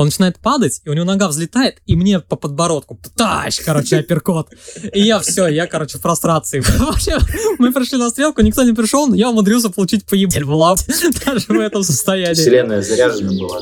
Он начинает падать, и у него нога взлетает, и мне по подбородку, тач, короче, апперкот. И я все, я, короче, в прострации. Вообще, мы пришли на стрелку, никто не пришел, но я умудрился получить поебель в лоб, даже в этом состоянии. Вселенная заряжена была.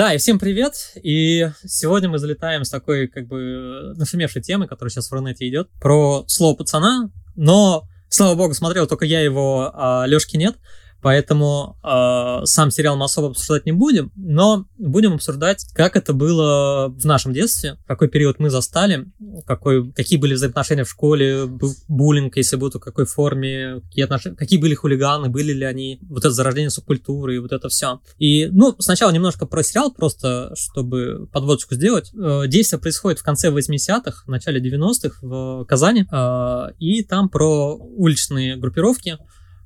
Да, и всем привет. И сегодня мы залетаем с такой, как бы, нашумевшей темы, которая сейчас в Рунете идет, про слово пацана. Но, слава богу, смотрел только я его, а Лешки нет. Поэтому э, сам сериал мы особо обсуждать не будем, но будем обсуждать, как это было в нашем детстве, какой период мы застали, какой, какие были взаимоотношения в школе, буллинг, если был, в какой форме, какие, отношения, какие были хулиганы, были ли они, вот это зарождение субкультуры и вот это все. И, ну, сначала немножко про сериал, просто чтобы подводочку сделать. Э, действие происходит в конце 80-х, в начале 90-х в Казани, э, и там про уличные группировки,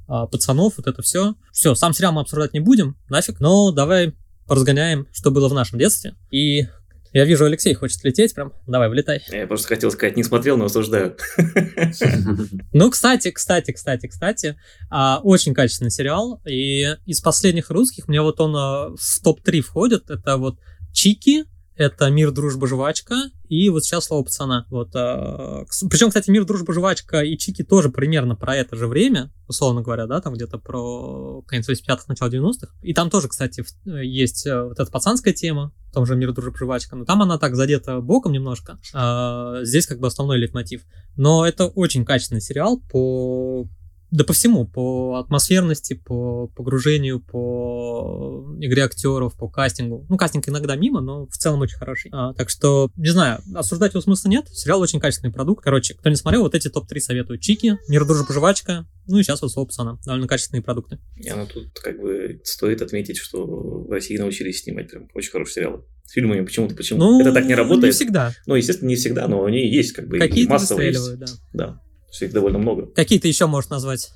пацанов, вот это все. Все, сам сериал мы обсуждать не будем, нафиг, но давай поразгоняем, что было в нашем детстве. И я вижу, Алексей хочет лететь прям. Давай, вылетай. Я просто хотел сказать, не смотрел, но осуждаю. Ну, кстати, кстати, кстати, кстати, а, очень качественный сериал. И из последних русских мне вот он а, в топ-3 входит. Это вот Чики, это «Мир, дружба, жвачка» и вот сейчас «Слово пацана». Вот, э, причем, кстати, «Мир, дружба, жвачка» и «Чики» тоже примерно про это же время, условно говоря, да, там где-то про конец 85-х, начало 90-х. И там тоже, кстати, есть э, вот эта пацанская тема, в том же «Мир, дружба, жвачка», но там она так задета боком немножко. А здесь как бы основной лейтмотив. Но это очень качественный сериал по да по всему, по атмосферности, по погружению, по игре актеров, по кастингу. Ну, кастинг иногда мимо, но в целом очень хороший. А, так что, не знаю, осуждать его смысла нет. Сериал очень качественный продукт. Короче, кто не смотрел, вот эти топ-3 советую. Чики, Мир, дружба, жвачка, ну и сейчас вот слово пацана. Довольно качественные продукты. Я, ну тут как бы стоит отметить, что в России научились снимать прям очень хорошие сериалы. С фильмами почему-то почему ну, это так не работает. Не всегда. Ну, естественно, не всегда, но они есть как бы Какие-то массово есть. да. Да их довольно много. Какие ты еще можешь назвать?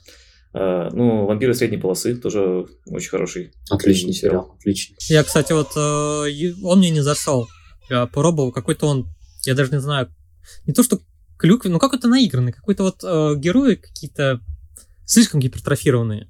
Uh, ну, «Вампиры средней полосы» тоже очень хороший. Отличный сериал, отличный. Я, кстати, вот э, он мне не зашел. Я попробовал, какой-то он, я даже не знаю, не то что клюквенный, ну какой-то наигранный, какой-то вот э, герои какие-то слишком гипертрофированные.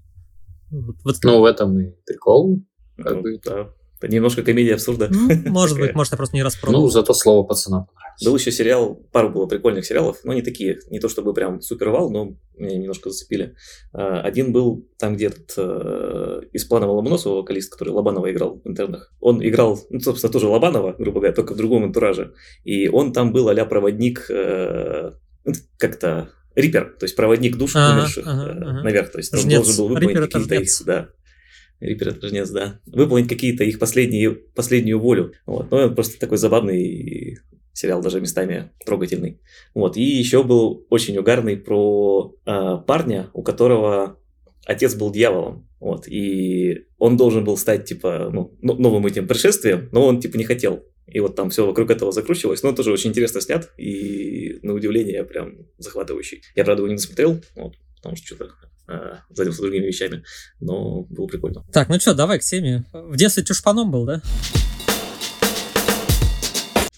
Вот, вот. Ну, в этом и прикол. Как ну, бы. Да. Немножко комедия абсурда. Ну, может быть, может, я просто не распробовал. Ну, зато слово пацана был еще сериал, пару было прикольных сериалов, но не такие, не то чтобы прям супер вал, но меня немножко зацепили. А, один был там, где этот э, из плана Ломоносова вокалист, который Лобанова играл в интернах. Он играл, ну, собственно, тоже Лобанова, грубо говоря, только в другом антураже. И он там был а проводник э, ну, как-то Рипер, то есть проводник душ ага, умерших ага, э, ага. наверх. То есть он должен был выполнить какие-то их, да, Рипер это жнец, да. Выполнить какие-то их последние, последнюю волю. Вот. Но он просто такой забавный сериал даже местами трогательный. Вот. И еще был очень угарный про э, парня, у которого отец был дьяволом. Вот. И он должен был стать, типа, ну, новым этим пришествием, но он, типа, не хотел. И вот там все вокруг этого закручивалось. Но тоже очень интересно снят. И, на удивление, прям захватывающий. Я, правда, его не досмотрел, вот, потому что что-то э, занялся другими вещами. Но было прикольно. Так, ну что, давай к теме. В детстве чушпаном был, да?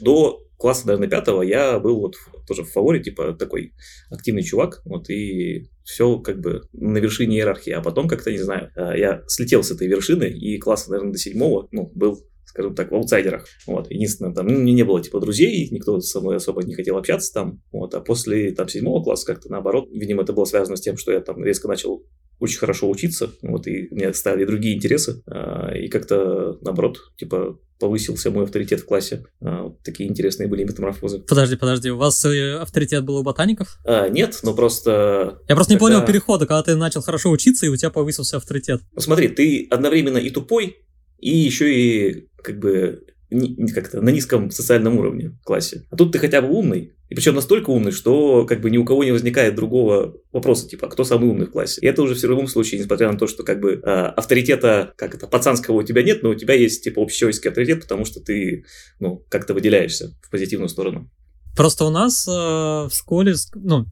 До класса, наверное, пятого я был вот тоже в фаворе, типа такой активный чувак, вот, и все как бы на вершине иерархии, а потом как-то, не знаю, э, я слетел с этой вершины, и класса, наверное, до седьмого, ну, был скажем так, в аутсайдерах. Вот. Единственное, там, ну, мне не было, типа, друзей, никто со мной особо не хотел общаться там. Вот. А после, там, седьмого класса как-то наоборот, видимо, это было связано с тем, что я там резко начал очень хорошо учиться, вот, и у меня стали другие интересы, а, и как-то, наоборот, типа, повысился мой авторитет в классе. А, вот такие интересные были метаморфозы. Подожди, подожди, у вас э, авторитет был у ботаников? А, нет, но просто... Я просто когда... не понял перехода, когда ты начал хорошо учиться, и у тебя повысился авторитет. Ну смотри, ты одновременно и тупой, и еще и как бы как-то на низком социальном уровне в классе. А тут ты хотя бы умный, и причем настолько умный, что как бы ни у кого не возникает другого вопроса, типа, а кто самый умный в классе. И это уже в любом случае, несмотря на то, что как бы э, авторитета, как это, пацанского у тебя нет, но у тебя есть типа общечеловеческий авторитет, потому что ты, ну, как-то выделяешься в позитивную сторону. Просто у нас э, в школе, ну,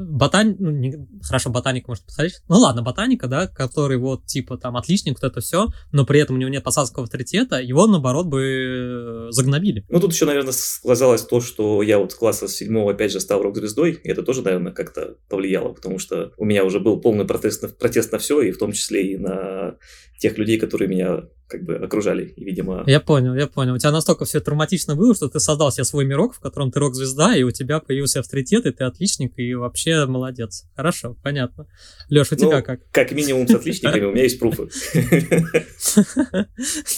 ботан... ну, не... хорошо, ботаник может посмотреть. Ну ладно, ботаника, да, который вот типа там отличник, вот это все, но при этом у него нет посадского авторитета, его наоборот бы э, загнобили. Ну тут еще, наверное, сказалось то, что я вот с класса седьмого опять же стал рок-звездой, и это тоже, наверное, как-то повлияло, потому что у меня уже был полный протест на, протест на все, и в том числе и на тех людей, которые меня как бы окружали, и, видимо... Я понял, я понял. У тебя настолько все травматично было, что ты создал себе свой мирок, в котором ты рок-звезда, и у тебя появился авторитет, и ты отличник, и вообще молодец. Хорошо, понятно. Леш, у ну, тебя как? Как минимум с отличниками, у меня есть пруфы.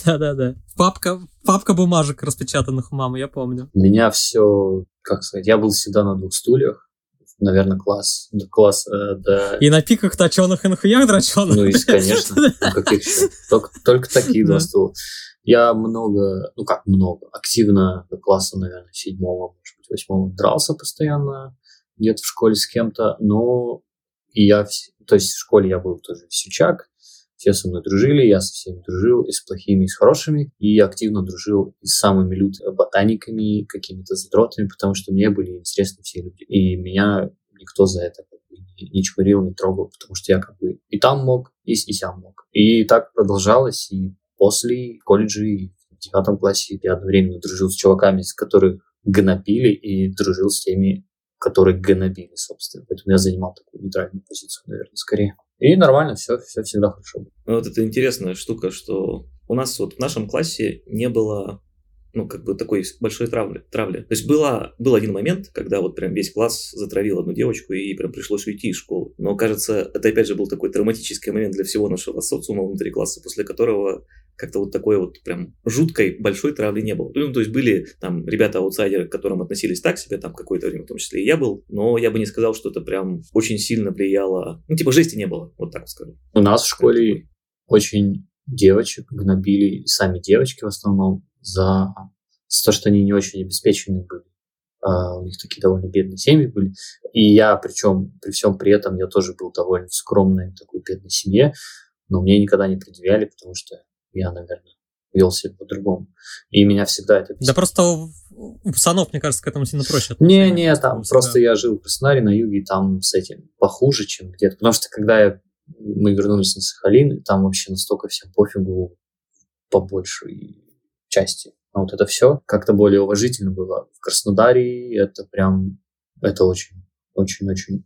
Да-да-да. Папка, папка бумажек распечатанных у мамы, я помню. У меня все, как сказать, я был всегда на двух стульях наверное, класс, класс, э, да. И на пиках точеных и на хуях дроченых. Ну, и, конечно, ну? Только, только такие два стула. Я много, ну как много, активно до класса, наверное, седьмого, может быть, восьмого дрался постоянно где-то в школе с кем-то, но и я, то есть в школе я был тоже сючак, все со мной дружили, я со всеми дружил, и с плохими, и с хорошими, и активно дружил и с самыми лютыми ботаниками, какими-то задротами, потому что мне были интересны все люди. И меня никто за это бы, не чмырил, не трогал, потому что я как бы и там мог, и, и сям мог. И так продолжалось, и после колледжа, и в девятом классе я одновременно дружил с чуваками, с которых гнобили, и дружил с теми, которые гнобили, собственно. Поэтому я занимал такую нейтральную позицию, наверное, скорее. И нормально, все, все всегда хорошо. Ну, вот это интересная штука, что у нас вот в нашем классе не было ну, как бы такой большой травли. травли. То есть была, был один момент, когда вот прям весь класс затравил одну девочку, и прям пришлось уйти из школы. Но, кажется, это опять же был такой травматический момент для всего нашего социума внутри класса, после которого как-то вот такой вот прям жуткой большой травли не было. Ну, то есть были там ребята-аутсайдеры, к которым относились так себе, там какое-то время, в том числе и я был, но я бы не сказал, что это прям очень сильно влияло. Ну, типа жести не было, вот так вот скажу. У нас в школе очень девочек гнобили, сами девочки в основном, за то, что они не очень обеспеченные были. Uh, у них такие довольно бедные семьи были. И я, причем, при всем при этом, я тоже был довольно в скромной такой бедной семье, но мне никогда не предъявляли, потому что я, наверное, вел себя по-другому. И меня всегда это... Да просто у пацанов, мне кажется, к этому сильно проще Не, не, там просто я жил в Краснодаре на юге, и там с этим похуже, чем где-то. Потому что когда я, мы вернулись на Сахалин, там вообще настолько всем пофигу по большей части а вот это все как-то более уважительно было. В Краснодаре это прям, это очень, очень, очень,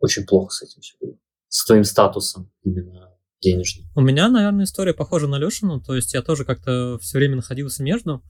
очень плохо с этим все было. С твоим статусом именно денежным. У меня, наверное, история похожа на Лешину, то есть я тоже как-то все время находился между,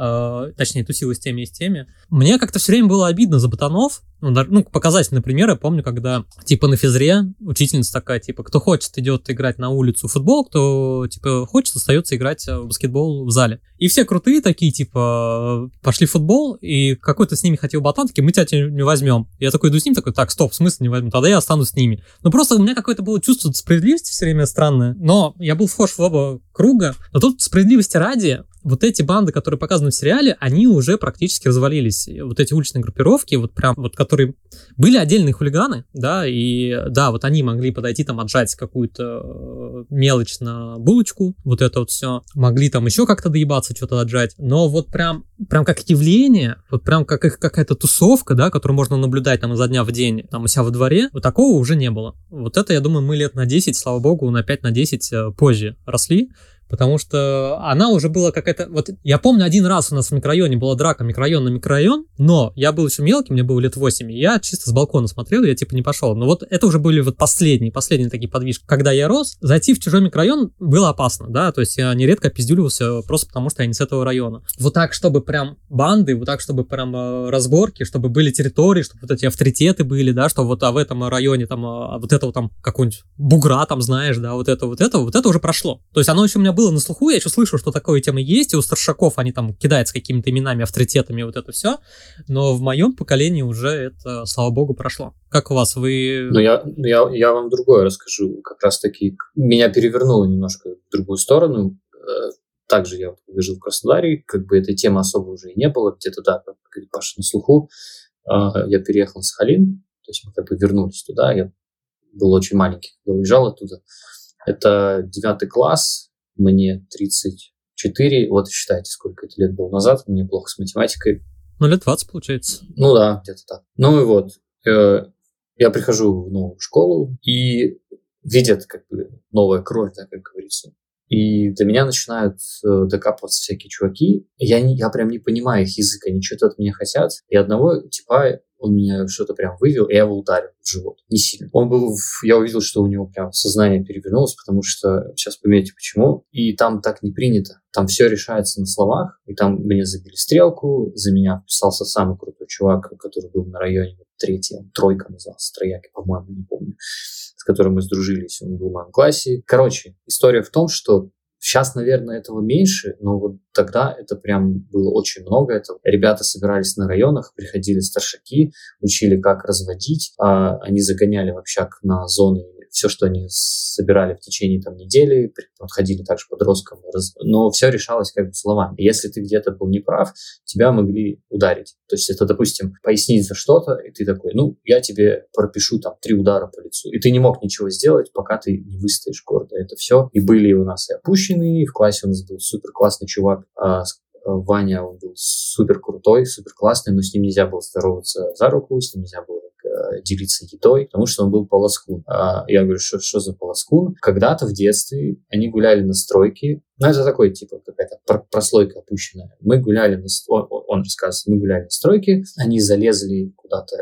э, точнее, тусил и с теми, и с теми. Мне как-то все время было обидно за ботанов. Ну, даже, ну, показательный пример, я помню, когда, типа, на физре учительница такая, типа, кто хочет, идет играть на улицу в футбол, кто, типа, хочет, остается играть в баскетбол в зале. И все крутые такие, типа, пошли в футбол, и какой-то с ними хотел ботан, такие, мы тебя не возьмем. Я такой иду с ним, такой, так, стоп, в смысле не возьму, тогда я останусь с ними. Ну, просто у меня какое-то было чувство справедливости все время странное, но я был вхож в оба круга, но тут справедливости ради, вот эти банды, которые показаны в сериале, они уже практически развалились. Вот эти уличные группировки, вот прям, вот которые были отдельные хулиганы, да, и да, вот они могли подойти там отжать какую-то э, мелочь на булочку, вот это вот все. Могли там еще как-то доебаться, что-то отжать. Но вот прям, прям как явление, вот прям как их какая-то тусовка, да, которую можно наблюдать там изо дня в день, там у себя во дворе, вот такого уже не было. Вот это, я думаю, мы лет на 10, слава богу, на 5, на 10 э, позже росли, Потому что она уже была какая-то... Вот я помню, один раз у нас в микрорайоне была драка микрорайон на микрорайон, но я был еще мелкий, мне было лет 8, и я чисто с балкона смотрел, я типа не пошел. Но вот это уже были вот последние, последние такие подвижки. Когда я рос, зайти в чужой микрорайон было опасно, да, то есть я нередко пиздюливался просто потому, что я не с этого района. Вот так, чтобы прям банды, вот так, чтобы прям э, разборки, чтобы были территории, чтобы вот эти авторитеты были, да, что вот а в этом районе там, а вот этого там какой-нибудь бугра там, знаешь, да, вот это, вот это, вот это уже прошло. То есть оно еще у меня на слуху, я еще слышу, что такое тема есть, и у старшаков они там кидаются какими-то именами, авторитетами, вот это все, но в моем поколении уже это, слава богу, прошло. Как у вас, вы... Ну, я, я, я вам другое расскажу, как раз-таки меня перевернуло немножко в другую сторону, э, также я жил в Краснодаре, как бы этой темы особо уже и не было, где-то, да, как говорит Паша, на слуху. А, я переехал в Сахалин, то есть мы как бы вернулись туда, я был очень маленький, когда уезжал оттуда. Это девятый класс, мне 34, вот считайте, сколько это лет было назад, мне плохо с математикой. Ну, лет 20, получается. Ну да, где-то так. Ну и вот, э, я прихожу в новую школу и видят как бы новая кровь, да, как говорится. И до меня начинают э, докапываться всякие чуваки. Я, не, я прям не понимаю их язык, они что-то от меня хотят. И одного типа он меня что-то прям вывел, и я его ударил в живот. Не сильно. Он был, в... я увидел, что у него прям сознание перевернулось, потому что, сейчас поймете почему, и там так не принято. Там все решается на словах, и там мне забили стрелку, за меня вписался самый крутой чувак, который был на районе, третий, тройка назывался, трояки, по-моему, не помню с которым мы сдружились, он был в моем классе. Короче, история в том, что Сейчас, наверное, этого меньше, но вот тогда это прям было очень много этого. Ребята собирались на районах, приходили старшаки, учили, как разводить, а они загоняли в общак на зоны все, что они собирали в течение там, недели, подходили также подросткам, но все решалось как бы словами. Если ты где-то был неправ, тебя могли ударить. То есть это, допустим, пояснить за что-то, и ты такой, ну, я тебе пропишу там три удара по лицу. И ты не мог ничего сделать, пока ты не выстоишь гордо это все. И были у нас и опущенные, и в классе у нас был супер классный чувак, а, Ваня, он был супер крутой, супер классный, но с ним нельзя было здороваться за руку, с ним нельзя было э, делиться едой, потому что он был полоскун. А я говорю, что, что за полоскун? Когда-то в детстве они гуляли на стройке, ну, это такой, типа, какая-то прослойка опущенная. Мы гуляли на... Он, он рассказывает, мы гуляли на стройке, они залезли куда-то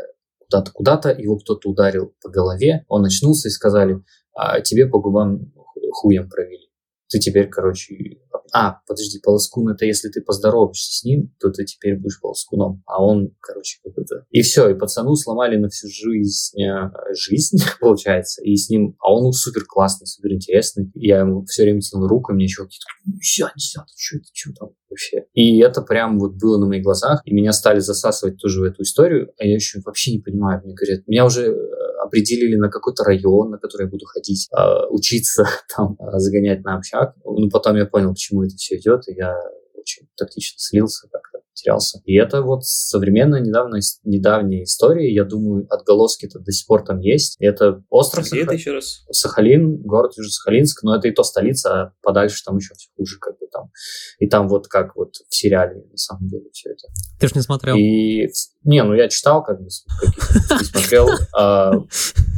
куда-то, куда-то, его кто-то ударил по голове, он очнулся и сказали, а тебе по губам хуем провели. Ты теперь, короче, а, подожди, полоскун это если ты поздороваешься с ним, то ты теперь будешь полоскуном. А он, короче, какой-то... И все, и пацану сломали на всю жизнь, э, жизнь, получается, и с ним... А он супер классный, супер интересный. Я ему все время тянул руку, и мне чуваки такие, нельзя, нельзя, ты что, ты что там вообще? И это прям вот было на моих глазах, и меня стали засасывать тоже в эту историю, а я еще вообще не понимаю. Мне говорят, меня уже э, определили на какой-то район, на который я буду ходить, э, учиться там, загонять на общак. Ну, потом я понял, почему почему это все идет, и я очень тактично слился как-то терялся. И это вот современная недавно, недавняя история. Я думаю, отголоски-то до сих пор там есть. Это остров Где Сах... это еще раз? Сахалин, город Южно-Сахалинск, но это и то столица, а подальше там еще все хуже как бы там. И там вот как вот в сериале на самом деле все это. Ты ж не смотрел? И... Не, ну я читал как бы, смотрел. А,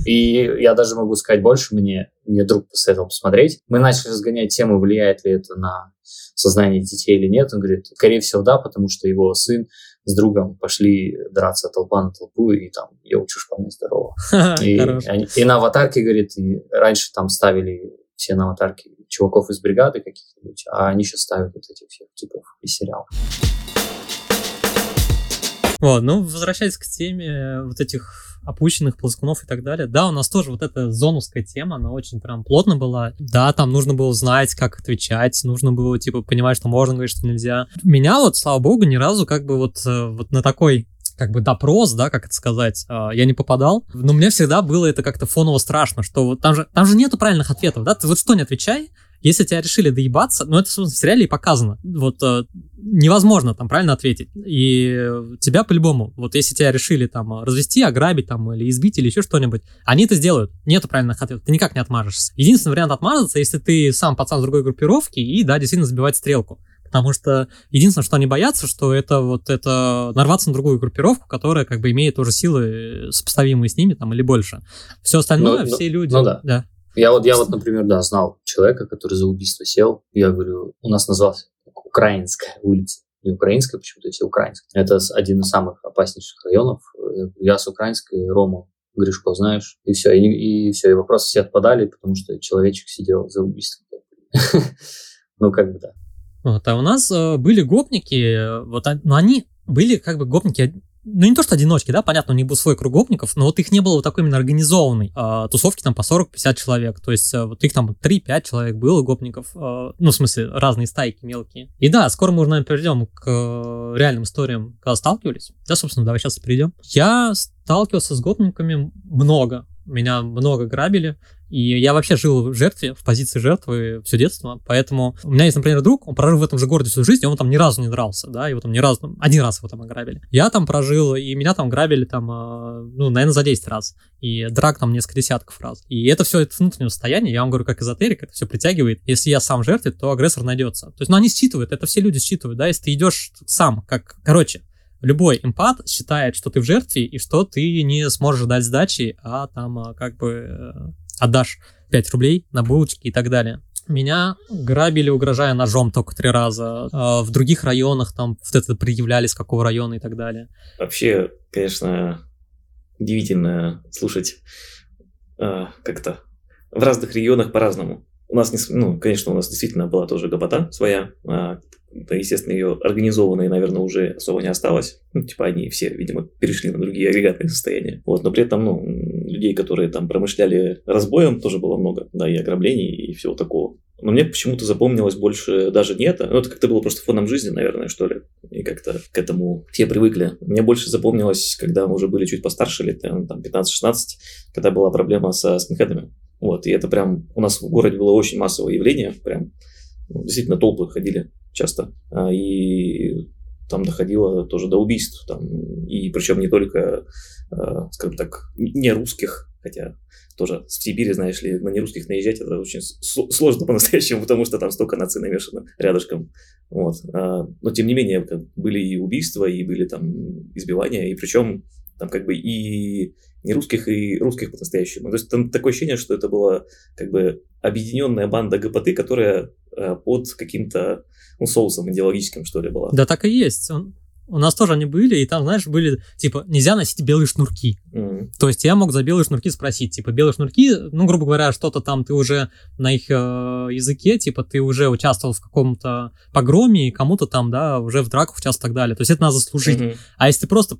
и я даже могу сказать больше, мне, мне друг посоветовал посмотреть. Мы начали разгонять тему, влияет ли это на сознание детей или нет. Он говорит, скорее всего, да, потому что его сын с другом пошли драться толпа на толпу, и там я учу шпаны здорово. И, они, и на аватарке, говорит, и раньше там ставили все на аватарке чуваков из бригады каких-нибудь, а они сейчас ставят вот этих всех типов из сериалов. Вот, ну, возвращаясь к теме вот этих опущенных ползкунов и так далее. Да, у нас тоже вот эта зонуская тема, она очень прям плотно была. Да, там нужно было знать, как отвечать, нужно было, типа, понимать, что можно говорить, что нельзя. Меня вот, слава богу, ни разу как бы вот, э, вот на такой как бы допрос, да, как это сказать, а, я не попадал, но мне всегда было это как-то фоново страшно, что вот там же, там же нету правильных ответов, да, ты вот что не отвечай, если тебя решили доебаться, ну это, собственно, в сериале и показано. Вот э, невозможно там правильно ответить. И тебя по-любому, вот если тебя решили там развести, ограбить там или избить или еще что-нибудь, они это сделают. Нету правильных ответов, ты никак не отмажешься. Единственный вариант отмазаться, если ты сам пацан с другой группировки и, да, действительно забивать стрелку. Потому что единственное, что они боятся, что это вот это нарваться на другую группировку, которая как бы имеет тоже силы сопоставимые с ними там или больше. Все остальное, ну, все ну, люди. Ну да. да. Я вот, я вот, например, да, знал человека, который за убийство сел. Я говорю, у нас назывался Украинская улица. Не украинская почему-то, а все украинская. Это один из самых опаснейших районов. Я с украинской, Рому Гришко, знаешь, и все, и, и все, и вопросы все отпадали, потому что человечек сидел за убийством. Ну, как бы да. Вот, а у нас э, были гопники, вот, но они были как бы гопники ну не то, что одиночки, да, понятно, у них был свой круг гопников, но вот их не было вот такой именно организованной а, тусовки там по 40-50 человек, то есть а, вот их там 3-5 человек было гопников, а, ну в смысле разные стайки мелкие. И да, скоро мы уже, наверное, перейдем к а, реальным историям, когда сталкивались. Да, собственно, давай сейчас перейдем. Я сталкивался с гопниками много, меня много грабили, и я вообще жил в жертве, в позиции жертвы все детство, поэтому у меня есть, например, друг, он прожил в этом же городе всю жизнь, и он там ни разу не дрался, да, его там ни разу, один раз его там ограбили. Я там прожил, и меня там грабили там, а, ну, наверное, за 10 раз, и драк там несколько десятков раз. И это все это внутреннее состояние, я вам говорю, как эзотерик, это все притягивает. Если я сам жертве, то агрессор найдется. То есть, ну, они считывают, это все люди считывают, да, если ты идешь сам, как, короче, любой эмпат считает, что ты в жертве и что ты не сможешь дать сдачи, а там а, как бы э, отдашь 5 рублей на булочки и так далее. Меня грабили, угрожая ножом только три раза. А в других районах там вот это предъявляли, с какого района и так далее. Вообще, конечно, удивительно слушать э, как-то в разных регионах по-разному. У нас, ну, конечно, у нас действительно была тоже гопота своя, а, да, естественно, ее организованной, наверное, уже особо не осталось. Ну, типа они все, видимо, перешли на другие агрегатные состояния. Вот, но при этом, ну, людей, которые там промышляли разбоем, тоже было много, да, и ограблений, и всего такого. Но мне почему-то запомнилось больше даже не это. Ну, это как-то было просто фоном жизни, наверное, что ли. И как-то к этому все привыкли. Мне больше запомнилось, когда мы уже были чуть постарше, лет там 15-16, когда была проблема со скинхедами. Вот, и это прям у нас в городе было очень массовое явление, прям ну, действительно толпы ходили часто. А, и там доходило тоже до убийств. Там, и причем не только, а, скажем так, не русских, хотя тоже в Сибири, знаешь ли, на нерусских наезжать это очень сложно по-настоящему, потому что там столько наций намешано рядышком. Вот. А, но тем не менее, были и убийства, и были там избивания, и причем там как бы и не русских, и русских по-настоящему. То есть там такое ощущение, что это была как бы объединенная банда ГПТ, которая под каким-то ну, соусом идеологическим, что ли, была. Да, так и есть. Он, у нас тоже они были, и там, знаешь, были, типа, нельзя носить белые шнурки. Mm-hmm. То есть я мог за белые шнурки спросить, типа, белые шнурки, ну, грубо говоря, что-то там ты уже на их э, языке, типа, ты уже участвовал в каком-то погроме, и кому-то там, да, уже в драках участвовал и так далее. То есть это надо заслужить. Mm-hmm. А если ты просто,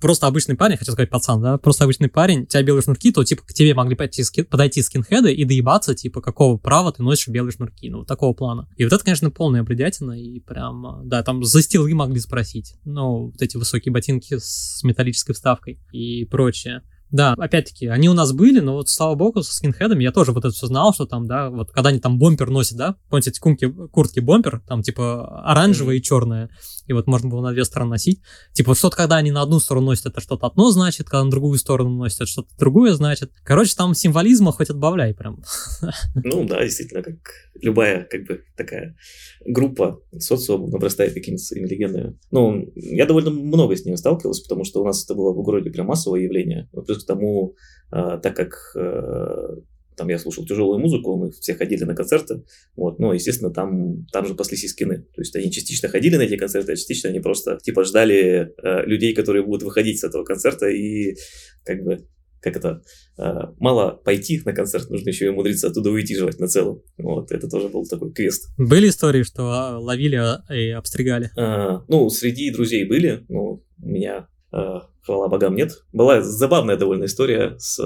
просто обычный парень, хочу сказать пацан, да, просто обычный парень, у тебя белые шнурки, то, типа, к тебе могли пойти, подойти скинхеды и доебаться, типа, какого права ты носишь белые шнурки, ну, вот такого плана. И вот это, конечно, полная бредятина, и прям, да, там за стилы могли спросить ну, вот эти высокие ботинки с металлической вставкой и прочее. Да, опять-таки, они у нас были, но вот, слава богу, со скинхедами я тоже вот это все знал, что там, да, вот когда они там бомпер носят, да, помните, эти куртки, куртки бомпер, там, типа, оранжевая mm-hmm. и черная, и вот можно было на две стороны носить. Типа, что-то, когда они на одну сторону носят, это что-то одно значит, когда на другую сторону носят, это что-то другое значит. Короче, там символизма хоть отбавляй прям. Ну да, действительно, как любая, как бы, такая группа социума обрастает какими-то своими легендами. Ну, я довольно много с ними сталкивался, потому что у нас это было в городе прям массовое явление. Плюс к тому, а, так как а, там я слушал тяжелую музыку, мы все ходили на концерты, вот, но, естественно, там, там же паслись и скины, то есть они частично ходили на эти концерты, а частично они просто, типа, ждали э, людей, которые будут выходить с этого концерта, и, как бы, как это, э, мало пойти на концерт, нужно еще и умудриться оттуда уйти на целом. Вот, это тоже был такой квест. Были истории, что а, ловили и обстригали? А, ну, среди друзей были, но у меня, а, хвала богам, нет. Была забавная довольно история с,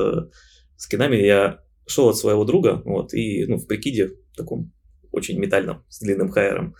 с кинами. Я шел от своего друга, вот, и, ну, в прикиде таком очень метальном, с длинным хайером,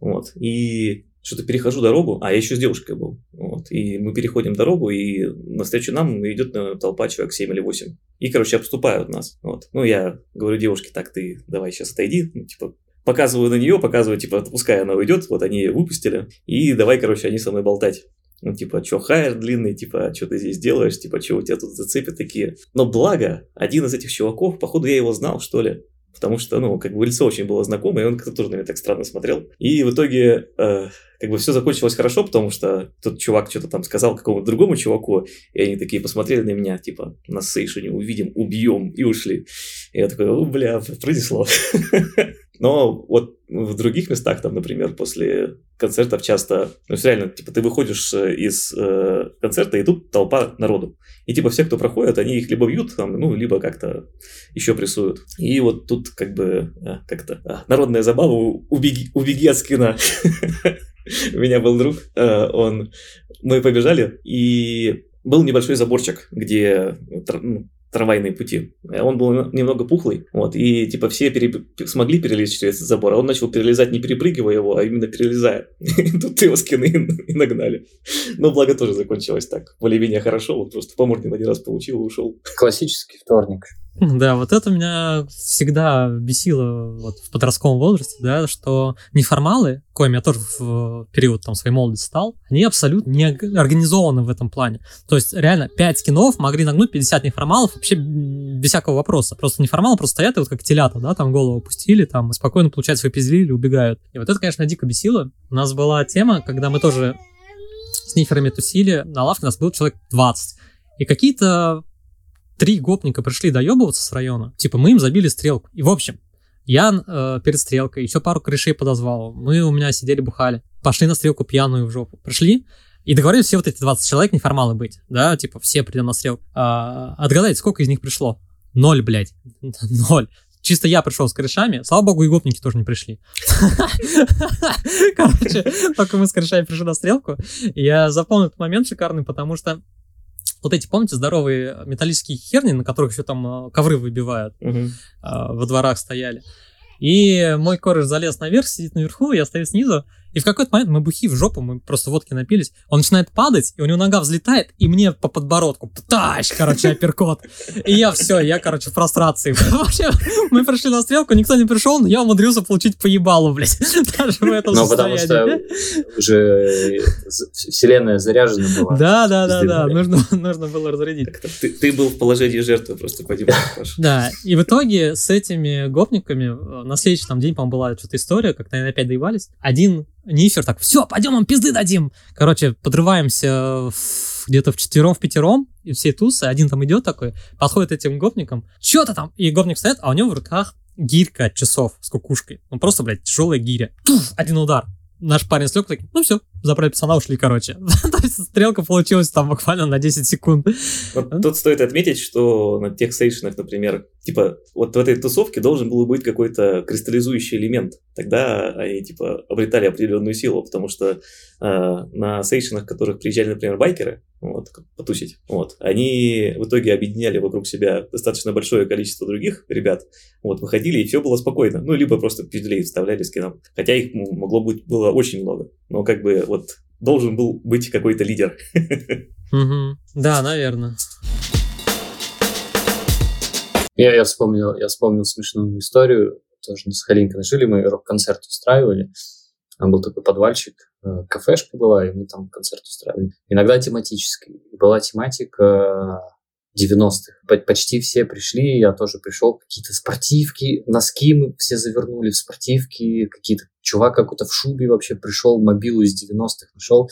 вот, и что-то перехожу дорогу, а я еще с девушкой был, вот, и мы переходим дорогу, и навстречу нам идет э, толпа человек 7 или 8, и, короче, обступают нас, вот, ну, я говорю девушке, так, ты давай сейчас отойди, ну, типа, показываю на нее, показываю, типа, пускай она уйдет, вот они ее выпустили, и давай, короче, они со мной болтать. Ну, типа, что хайер длинный, типа, что ты здесь делаешь, типа, что у тебя тут зацепят такие. Но благо, один из этих чуваков, походу, я его знал, что ли. Потому что, ну, как бы лицо очень было знакомое, и он как-то тоже на меня так странно смотрел. И в итоге, э, как бы все закончилось хорошо, потому что тот чувак что-то там сказал какому-то другому чуваку, и они такие посмотрели на меня, типа, на сейшене увидим, убьем, и ушли. И я такой, о, бля, пронесло. Но вот в других местах, там, например, после концертов часто, ну, реально, типа, ты выходишь э, из э, концерта, и тут толпа народу. И, типа, все, кто проходит, они их либо бьют, там, ну, либо как-то еще прессуют. И вот тут, как бы, э, как-то э, народная забава, убеги, убеги от скина. У меня был друг, он, мы побежали, и был небольшой заборчик, где ну, трамвайные пути. Он был немного пухлый, вот, и типа все пере... смогли перелезть через этот забор, а он начал перелезать не перепрыгивая его, а именно перелезая. Тут его скины и нагнали. Но благо тоже закончилось так. Более-менее хорошо, вот просто по морде один раз получил и ушел. Классический вторник. Да, вот это меня всегда бесило вот в подростковом возрасте, да, что неформалы, коим я тоже в период там своей молодости стал, они абсолютно не организованы в этом плане. То есть реально 5 скинов могли нагнуть 50 неформалов вообще без всякого вопроса. Просто неформалы просто стоят и вот как телята, да, там голову опустили, там и спокойно получают свои пизли или убегают. И вот это, конечно, дико бесило. У нас была тема, когда мы тоже с ниферами тусили, на лавке нас был человек 20. И какие-то три гопника пришли доебываться с района. Типа, мы им забили стрелку. И, в общем, я э, перед стрелкой еще пару корешей подозвал. Мы у меня сидели, бухали. Пошли на стрелку пьяную в жопу. Пришли, и договорились все вот эти 20 человек неформалы быть, да, типа все придем на стрелку. А, отгадайте, сколько из них пришло? Ноль, блядь. Ноль. Чисто я пришел с корешами. Слава богу, и гопники тоже не пришли. Короче, только мы с корешами пришли на стрелку. Я запомнил этот момент шикарный, потому что вот эти, помните, здоровые металлические херни, на которых еще там э, ковры выбивают, во дворах стояли. И мой кореш залез наверх, сидит наверху, я стою снизу, и в какой-то момент мы бухи в жопу, мы просто водки напились. Он начинает падать, и у него нога взлетает, и мне по подбородку. Тащ, короче, апперкот. И я все, я, короче, в прострации. Вообще, мы пришли на стрелку, никто не пришел, но я умудрился получить по ебалу, блядь. Даже в этом Ну, потому что уже вселенная заряжена была. Да, да, да, да. Нужно, нужно было разрядить. Ты, ты был в положении жертвы просто по Да, и в итоге с этими гопниками на следующий там день, по-моему, была что-то история, как-то они опять доебались. Один Нифер так, все, пойдем, им пизды дадим. Короче, подрываемся где-то в четвером, в пятером, и все тусы, один там идет такой, подходит этим гопникам, что-то там, и гопник стоит, а у него в руках гирька от часов с кукушкой. Он просто, блядь, тяжелая гиря. Туф, один удар. Наш парень слег, такой, ну все, забрали пацана, ушли, короче. То есть стрелка получилась там буквально на 10 секунд. Тут стоит отметить, что на тех сейшенах, например, типа, вот в этой тусовке должен был быть какой-то кристаллизующий элемент. Тогда они, типа, обретали определенную силу, потому что э, на сейшенах, которых приезжали, например, байкеры, вот, потусить, вот, они в итоге объединяли вокруг себя достаточно большое количество других ребят, вот, выходили, и все было спокойно. Ну, либо просто пизделей вставляли скином. Хотя их могло быть, было очень много. Но как бы вот должен был быть какой-то лидер. Да, наверное. Я, я, вспомнил, я вспомнил смешную историю. Тоже на Сахалинке жили, мы рок-концерт устраивали. Там был такой подвальчик, э, кафешка была, и мы там концерт устраивали. Иногда тематический. Была тематика 90-х. Почти все пришли, я тоже пришел. Какие-то спортивки, носки мы все завернули в спортивки, какие-то чувак какой-то в шубе вообще пришел, мобилу из 90-х нашел.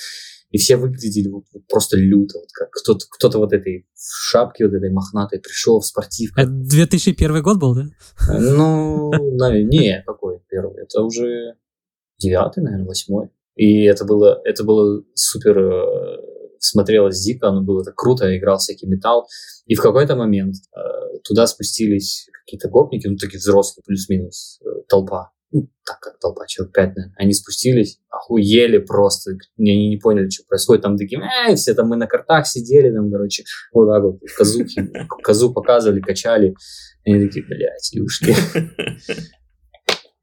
И все выглядели вот, вот просто люто, вот как кто-то, кто-то вот этой в шапке вот этой мохнатой пришел в спортивках. Это 2001 год был, да? Ну, не, какой первый? Это уже девятый, наверное, восьмой. И это было, это было супер э, смотрелось дико, оно было так круто, играл всякий металл. И в какой-то момент э, туда спустились какие-то гопники, ну, такие взрослые, плюс-минус, э, толпа. Ну, так как толпа, человек пять, наверное. Они спустились, охуели просто, они не поняли, что происходит. Там такие, эй, все там мы на картах сидели, там, короче, вот так вот, казухи, козу показывали, качали. Они такие, блядь, и ушли.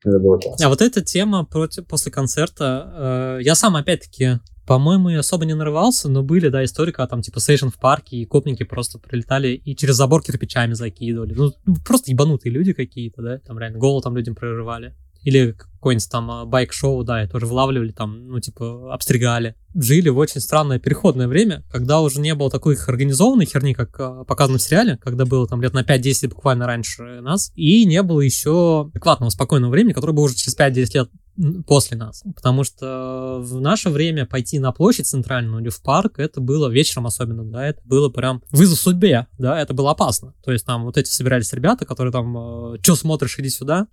Это было классно. А вот эта тема против, после концерта, э, я сам опять-таки по-моему, я особо не нарывался, но были, да, истории, когда там, типа, сейшн в парке, и копники просто прилетали и через забор кирпичами закидывали. Ну, просто ебанутые люди какие-то, да, там реально голову там людям прорывали. Или какой-нибудь там а, байк-шоу, да, и тоже влавливали там, ну, типа, обстригали. Жили в очень странное переходное время, когда уже не было такой организованной херни, как а, показано в сериале, когда было там лет на 5-10 буквально раньше нас, и не было еще адекватного, спокойного времени, которое было уже через 5-10 лет после нас. Потому что в наше время пойти на площадь центральную или в парк, это было вечером особенно, да, это было прям вызов судьбе, да, это было опасно. То есть там вот эти собирались ребята, которые там, э, что смотришь, иди сюда,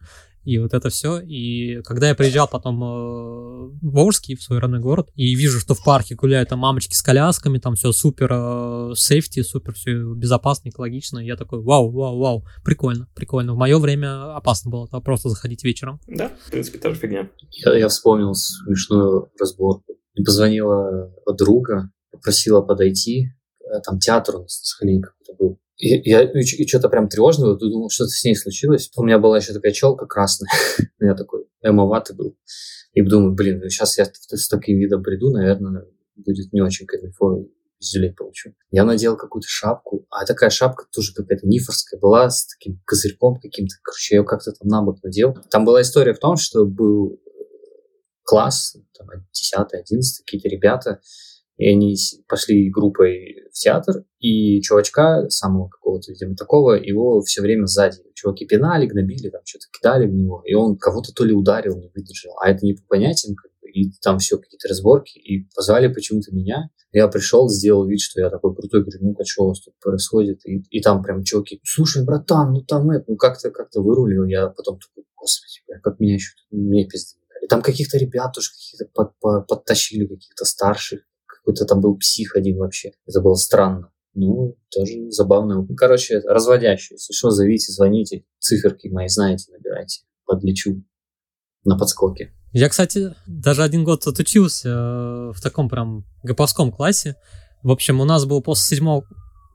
и вот это все. И когда я приезжал потом э, в Волжский, в свой родной город, и вижу, что в парке гуляют там мамочки с колясками, там все супер э, сейфти, супер все безопасно, экологично, я такой, вау, вау, вау, прикольно, прикольно. В мое время опасно было просто заходить вечером. Да, в принципе, тоже фигня. Я, я вспомнил смешную разборку. Позвонила подруга, попросила подойти, э, там театр у нас на Сахалине какой-то был. И, я и, и что-то прям тревожно, думал, что-то с ней случилось. У меня была еще такая челка красная. я такой эмоватый был. И думаю, блин, сейчас я с таким видом приду, наверное, будет не очень кайфово пизделей получу. Я надел какую-то шапку, а такая шапка тоже какая-то нифорская была, с таким козырьком каким-то. Короче, я ее как-то там на бок надел. Там была история в том, что был класс, там, 10 11 какие-то ребята, и они пошли группой в театр, и чувачка, самого какого-то, видимо, такого, его все время сзади. Чуваки пинали, гнобили, там что-то кидали в него, и он кого-то то ли ударил, не выдержал. А это не по понятиям, как бы, и там все какие-то разборки, и позвали почему-то меня. Я пришел, сделал вид, что я такой крутой, говорю, ну-ка, что у вас тут происходит? И, и там прям чуваки, слушай, братан, ну там это, ну как-то как-то вырулил. Я потом такой, господи, как меня еще, мне пизды и там каких-то ребят тоже каких-то под, под, подтащили, каких-то старших. Какой-то там был псих один вообще. Это было странно. Ну, тоже забавно. Ну, короче, разводящий. Если что, зовите, звоните. Циферки мои знаете, набирайте. Подлечу на подскоке. Я, кстати, даже один год отучился э, в таком прям гоповском классе. В общем, у нас был после седьмого,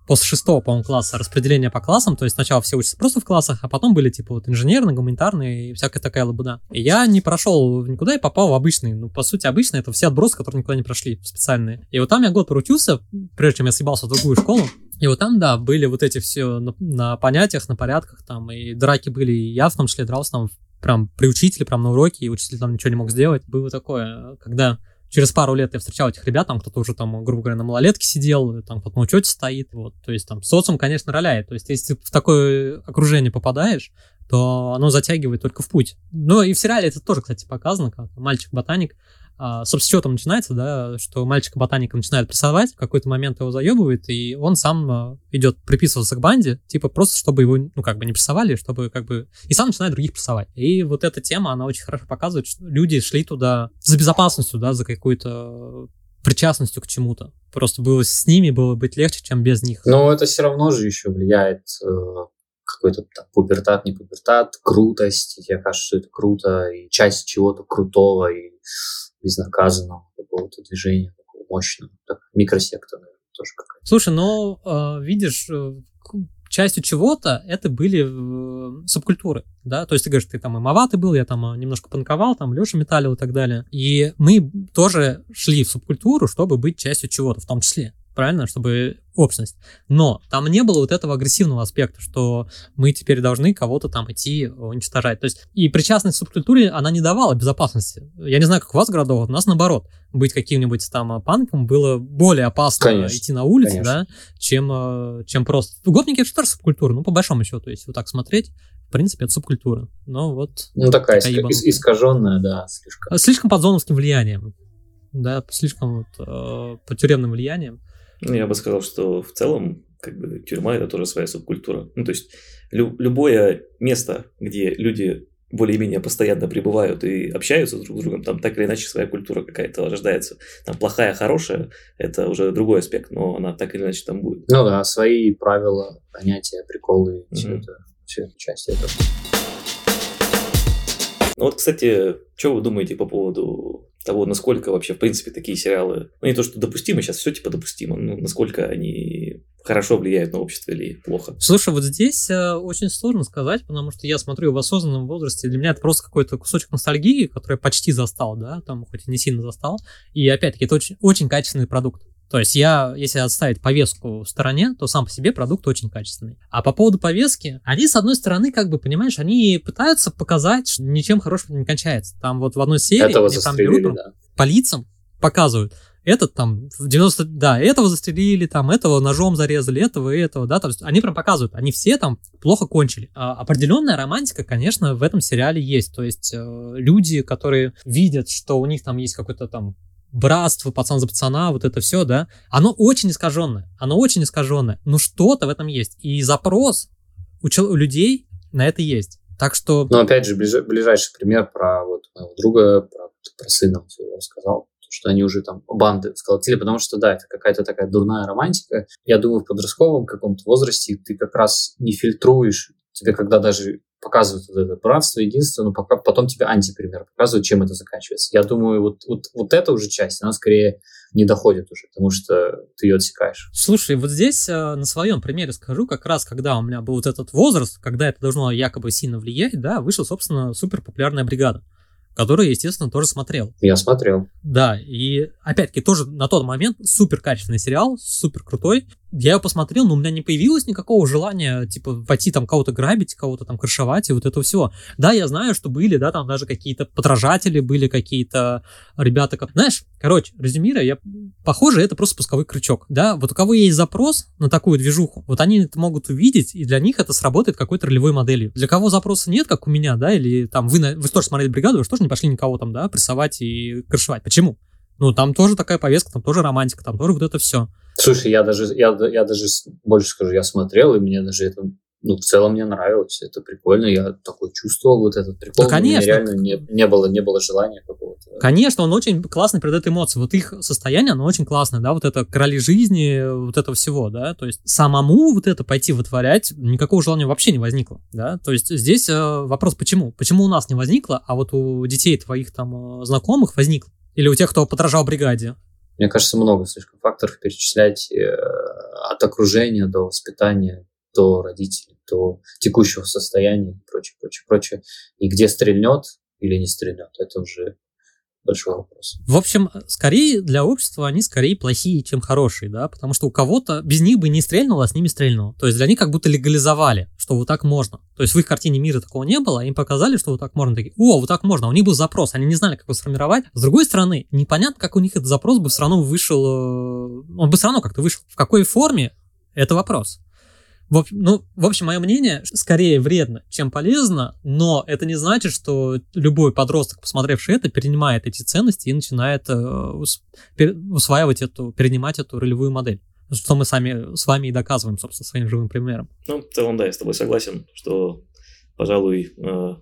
после шестого, по-моему, класса распределение по классам, то есть сначала все учатся просто в классах, а потом были типа вот инженерные, гуманитарные и всякая такая лабуда. И я не прошел никуда и попал в обычный, ну, по сути, обычный, это все отбросы, которые никуда не прошли, специальные. И вот там я год проучился, прежде чем я съебался в другую школу, и вот там, да, были вот эти все на, на понятиях, на порядках там, и драки были, и я в том числе дрался там прям при учителе, прям на уроке, и учитель там ничего не мог сделать. Было такое, когда через пару лет я встречал этих ребят, там кто-то уже там, грубо говоря, на малолетке сидел, там кто-то на учете стоит, вот, то есть там социум, конечно, роляет, то есть если ты в такое окружение попадаешь, то оно затягивает только в путь. Ну и в сериале это тоже, кстати, показано, как мальчик-ботаник а, собственно, что там начинается, да, что мальчика-ботаника начинает прессовать, в какой-то момент его заебывает, и он сам а, идет приписываться к банде, типа просто, чтобы его, ну, как бы не прессовали, чтобы как бы... И сам начинает других прессовать. И вот эта тема, она очень хорошо показывает, что люди шли туда за безопасностью, да, за какой-то причастностью к чему-то. Просто было с ними было быть легче, чем без них. Но это все равно же еще влияет э, какой-то там, пубертат, не пубертат, крутость. Тебе кажется, что это круто, и часть чего-то крутого, и безнаказанного какого-то движения, такого мощного. Так, микросекта, наверное, тоже какая-то. Слушай, ну, э, видишь, э, частью чего-то это были э, субкультуры, да, то есть ты говоришь, ты там и маватый был, я там э, немножко панковал, там Леша металлил и так далее, и мы тоже шли в субкультуру, чтобы быть частью чего-то в том числе, правильно, чтобы общность. Но там не было вот этого агрессивного аспекта, что мы теперь должны кого-то там идти уничтожать. То есть и причастность к субкультуре, она не давала безопасности. Я не знаю, как у вас городов, у нас наоборот. Быть каким-нибудь там панком было более опасно конечно, идти на улице, конечно. да, чем, э, чем просто... Гопники это же тоже субкультура, ну, по большому счету, есть вот так смотреть, в принципе, это субкультура. Но вот... Ну, такая, такая иск- искаженная, да, слишком. Слишком под зоновским влиянием. Да, слишком вот, э, под тюремным влиянием. Ну, я бы сказал, что в целом как бы тюрьма это тоже своя субкультура. Ну, то есть лю- любое место, где люди более-менее постоянно пребывают и общаются друг с другом, там так или иначе своя культура какая-то рождается. Там плохая, хорошая, это уже другой аспект, но она так или иначе там будет. Ну да, свои правила, понятия, приколы, mm-hmm. все это, все это часть этого. Ну вот, кстати, что вы думаете по поводу того, насколько вообще, в принципе, такие сериалы, ну не то, что допустимо, сейчас все типа допустимо, но насколько они хорошо влияют на общество или плохо. Слушай, вот здесь э, очень сложно сказать, потому что я смотрю в осознанном возрасте, для меня это просто какой-то кусочек ностальгии, который я почти застал, да, там хоть и не сильно застал, и опять-таки это очень, очень качественный продукт. То есть я, если отставить повестку в стороне, то сам по себе продукт очень качественный. А по поводу повестки, они, с одной стороны, как бы, понимаешь, они пытаются показать, что ничем хорошим не кончается. Там вот в одной серии Этого они там берут да. по лицам, показывают, этот там в 90, да, этого застрелили, там, этого ножом зарезали, этого и этого, да, то есть они прям показывают, они все там плохо кончили. А, определенная романтика, конечно, в этом сериале есть, то есть э, люди, которые видят, что у них там есть какой-то там братство, пацан за пацана, вот это все, да, оно очень искаженное, оно очень искаженное, но что-то в этом есть. И запрос у, чел- у людей на это есть. Так что... Ну, опять же, ближ... ближайший пример про вот моего друга, про, про сына своего рассказал, что они уже там банды сколотили, потому что, да, это какая-то такая дурная романтика. Я думаю, в подростковом каком-то возрасте ты как раз не фильтруешь, тебе когда даже показывают вот это братство, единство, но пока, потом тебе антипример показывают, чем это заканчивается. Я думаю, вот, вот, вот эта уже часть, она скорее не доходит уже, потому что ты ее отсекаешь. Слушай, вот здесь э, на своем примере скажу, как раз когда у меня был вот этот возраст, когда это должно якобы сильно влиять, да, вышла, собственно, супер популярная бригада который, естественно, тоже смотрел. Я смотрел. Да, и опять-таки тоже на тот момент супер качественный сериал, супер крутой. Я его посмотрел, но у меня не появилось никакого желания, типа, пойти там кого-то грабить, кого-то там крышевать и вот это все. Да, я знаю, что были, да, там даже какие-то подражатели, были какие-то ребята, как... знаешь, Короче, резюмируя, я, похоже, это просто спусковой крючок, да, вот у кого есть запрос на такую движуху, вот они это могут увидеть, и для них это сработает какой-то ролевой моделью. Для кого запроса нет, как у меня, да, или там вы, вы тоже смотрели бригаду, вы же тоже не пошли никого там, да, прессовать и крышевать. Почему? Ну, там тоже такая повестка, там тоже романтика, там тоже вот это все. Слушай, я даже, я, я даже больше скажу, я смотрел, и мне даже это ну, в целом мне нравилось, это прикольно, я такой чувствовал вот этот прикол. Да, конечно. реально не, не, было, не было желания какого-то. Конечно, он очень классно передает эмоции. Вот их состояние, оно очень классное, да, вот это короли жизни, вот это всего, да, то есть самому вот это пойти вытворять никакого желания вообще не возникло, да, то есть здесь э, вопрос, почему? Почему у нас не возникло, а вот у детей твоих там э, знакомых возникло? Или у тех, кто подражал бригаде? Мне кажется, много слишком факторов перечислять э, от окружения до воспитания, до родителей, до текущего состояния и прочее, прочее, прочее. И где стрельнет или не стрельнет, это уже большой вопрос. В общем, скорее для общества они скорее плохие, чем хорошие, да, потому что у кого-то без них бы не стрельнуло, а с ними стрельнуло. То есть для них как будто легализовали, что вот так можно. То есть в их картине мира такого не было, им показали, что вот так можно. Такие, о, вот так можно. У них был запрос, они не знали, как его сформировать. С другой стороны, непонятно, как у них этот запрос бы все равно вышел, э, он бы все равно как-то вышел. В какой форме, это вопрос. В, ну, в общем, мое мнение, скорее вредно, чем полезно, но это не значит, что любой подросток, посмотревший это, перенимает эти ценности и начинает э, усваивать эту, перенимать эту ролевую модель. Что мы сами с вами и доказываем, собственно, своим живым примером. Ну, в целом, да, я с тобой согласен, что, пожалуй, э,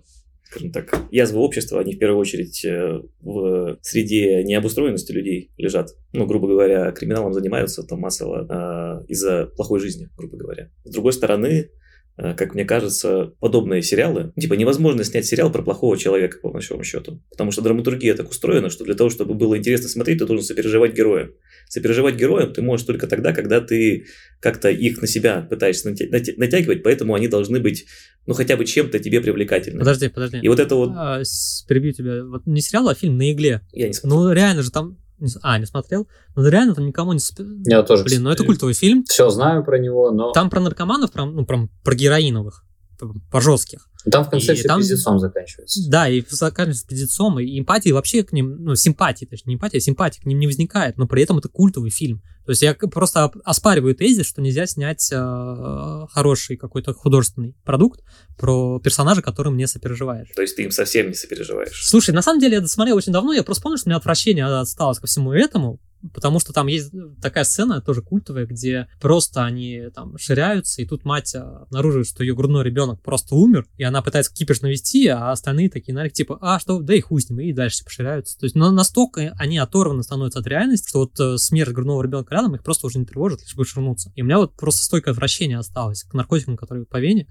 скажем так, язвы общества, они в первую очередь э, в среде необустроенности людей лежат. Ну, грубо говоря, криминалом занимаются там массово э, из-за плохой жизни, грубо говоря. С другой стороны, как мне кажется, подобные сериалы. Типа невозможно снять сериал про плохого человека, по большому счету. Потому что драматургия так устроена, что для того, чтобы было интересно смотреть, ты должен сопереживать героя. Сопереживать героям ты можешь только тогда, когда ты как-то их на себя пытаешься натягивать, поэтому они должны быть, ну, хотя бы чем-то тебе привлекательны. Подожди, подожди. И вот это вот... А, перебью тебя. Вот не сериал, а фильм «На игле». Я не смотрел. Ну, реально же там а, не смотрел? Ну, реально там никому не... Я тоже. Блин, ну это культовый фильм. Все знаю про него, но... Там про наркоманов, про, ну, про, про героиновых, про жестких. Там в конце и все там, пиздецом заканчивается. Да, и заканчивается пиздецом, и эмпатии вообще к ним, ну, симпатии, точнее, не эмпатия, а симпатия к ним не возникает, но при этом это культовый фильм. То есть я просто оспариваю тезис, что нельзя снять э, хороший какой-то художественный продукт про персонажа, которым не сопереживаешь. То есть ты им совсем не сопереживаешь? Слушай, на самом деле я досмотрел очень давно, я просто помню, что у меня отвращение осталось ко всему этому, Потому что там есть такая сцена, тоже культовая, где просто они там ширяются, и тут мать обнаруживает, что ее грудной ребенок просто умер, и она пытается кипиш навести, а остальные такие, наверное, типа, а что, да и хуй с ним, и дальше типа ширяются. То есть ну, настолько они оторваны становятся от реальности, что вот э, смерть грудного ребенка рядом их просто уже не тревожит, лишь бы ширнуться. И у меня вот просто стойкое отвращение осталось к наркотикам, которые по вене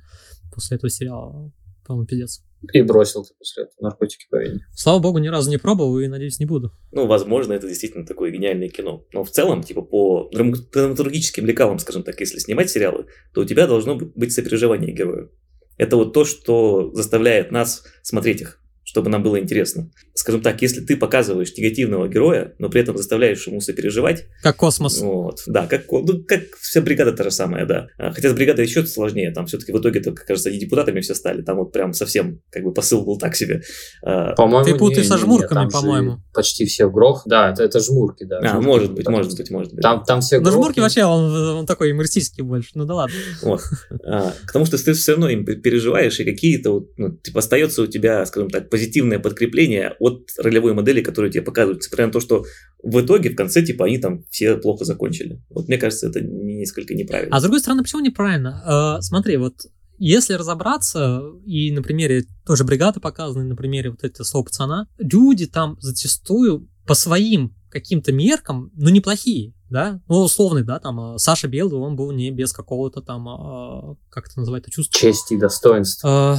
после этого сериала. По-моему, пиздец. И бросил ты после этого наркотики по вене. Слава богу, ни разу не пробовал и, надеюсь, не буду. Ну, возможно, это действительно такое гениальное кино. Но в целом, типа, по драматургическим лекалам, скажем так, если снимать сериалы, то у тебя должно быть сопереживание героя. Это вот то, что заставляет нас смотреть их чтобы нам было интересно. Скажем так, если ты показываешь негативного героя, но при этом заставляешь ему сопереживать... Как космос. Вот, да, как, ну, как вся бригада та же самая, да. А, хотя с бригадой еще сложнее, там все-таки в итоге, -то, кажется, они депутатами все стали, там вот прям совсем как бы посыл был так себе. А, по-моему, Ты путаешь со жмурками, по-моему. Почти все в грох, да, это, это жмурки, да. А, жмурки, может быть, может быть, может быть. Там, там все Но жмурки вообще, он, он такой юмористический больше, ну да ладно. Вот. А, к тому, что ты все равно им переживаешь, и какие-то вот, ну, типа, остается у тебя, скажем так, позитивное подкрепление от ролевой модели, которую тебе показывают, несмотря на то, что в итоге, в конце, типа, они там все плохо закончили. Вот мне кажется, это несколько неправильно. А с другой стороны, почему неправильно? Э, смотри, вот если разобраться, и на примере тоже бригады показаны, на примере вот этого слова пацана, люди там зачастую по своим каким-то меркам, ну, неплохие, да, ну, условный, да, там, э, Саша Белый, он был не без какого-то там, э, как это называется, чувства. Чести и достоинства.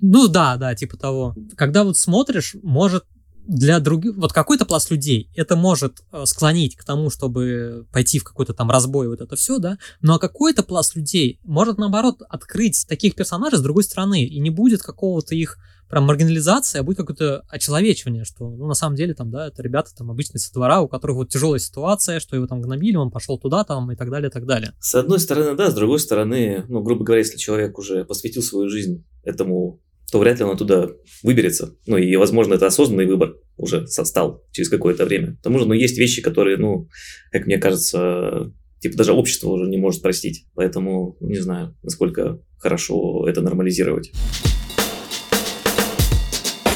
Ну да, да, типа того. Когда вот смотришь, может для других, вот какой-то пласт людей это может э, склонить к тому, чтобы пойти в какой-то там разбой, вот это все, да, но а какой-то пласт людей может наоборот открыть таких персонажей с другой стороны, и не будет какого-то их прям маргинализации, а будет какое-то очеловечивание, что, ну, на самом деле, там, да, это ребята там обычные со двора, у которых вот тяжелая ситуация, что его там гнобили, он пошел туда, там, и так далее, и так далее. С одной стороны, да, с другой стороны, ну, грубо говоря, если человек уже посвятил свою жизнь этому то вряд ли он оттуда выберется. Ну и, возможно, это осознанный выбор уже стал через какое-то время. К тому же, ну, есть вещи, которые, ну, как мне кажется, типа даже общество уже не может простить. Поэтому ну, не знаю, насколько хорошо это нормализировать.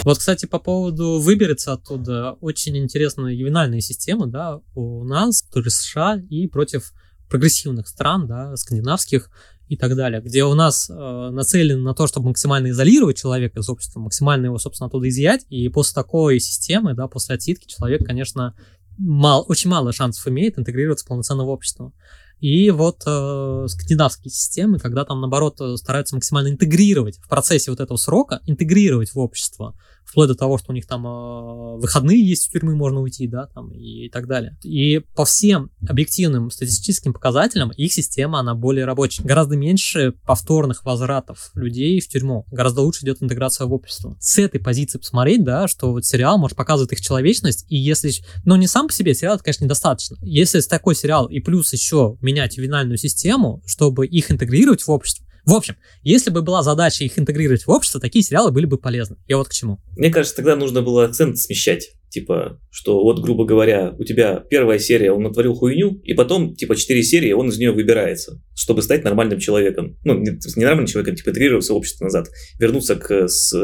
Вот, кстати, по поводу выберется оттуда, очень интересная ювенальная система, да, у нас, в США и против прогрессивных стран, да, скандинавских и так далее, где у нас э, нацелено на то, чтобы максимально изолировать человека из общества, максимально его, собственно, оттуда изъять, и после такой системы, да, после отсидки человек, конечно, мал, очень мало шансов имеет интегрироваться полноценно в общество. И вот э, скандинавские системы, когда там, наоборот, стараются максимально интегрировать в процессе вот этого срока, интегрировать в общество, вплоть до того, что у них там э, выходные есть, в тюрьмы можно уйти, да, там и, и так далее. И по всем объективным статистическим показателям их система, она более рабочая. Гораздо меньше повторных возвратов людей в тюрьму. Гораздо лучше идет интеграция в общество. С этой позиции посмотреть, да, что вот сериал может показывать их человечность, и если, ну не сам по себе сериал, это, конечно, недостаточно. Если такой сериал и плюс еще менять ювенальную систему, чтобы их интегрировать в общество, в общем, если бы была задача их интегрировать в общество, такие сериалы были бы полезны. Я вот к чему. Мне кажется, тогда нужно было акцент смещать. Типа, что вот, грубо говоря, у тебя первая серия, он натворил хуйню, и потом, типа, четыре серии, он из нее выбирается, чтобы стать нормальным человеком. Ну, не, нормальным человеком, типа, интегрироваться в общество назад, вернуться к с,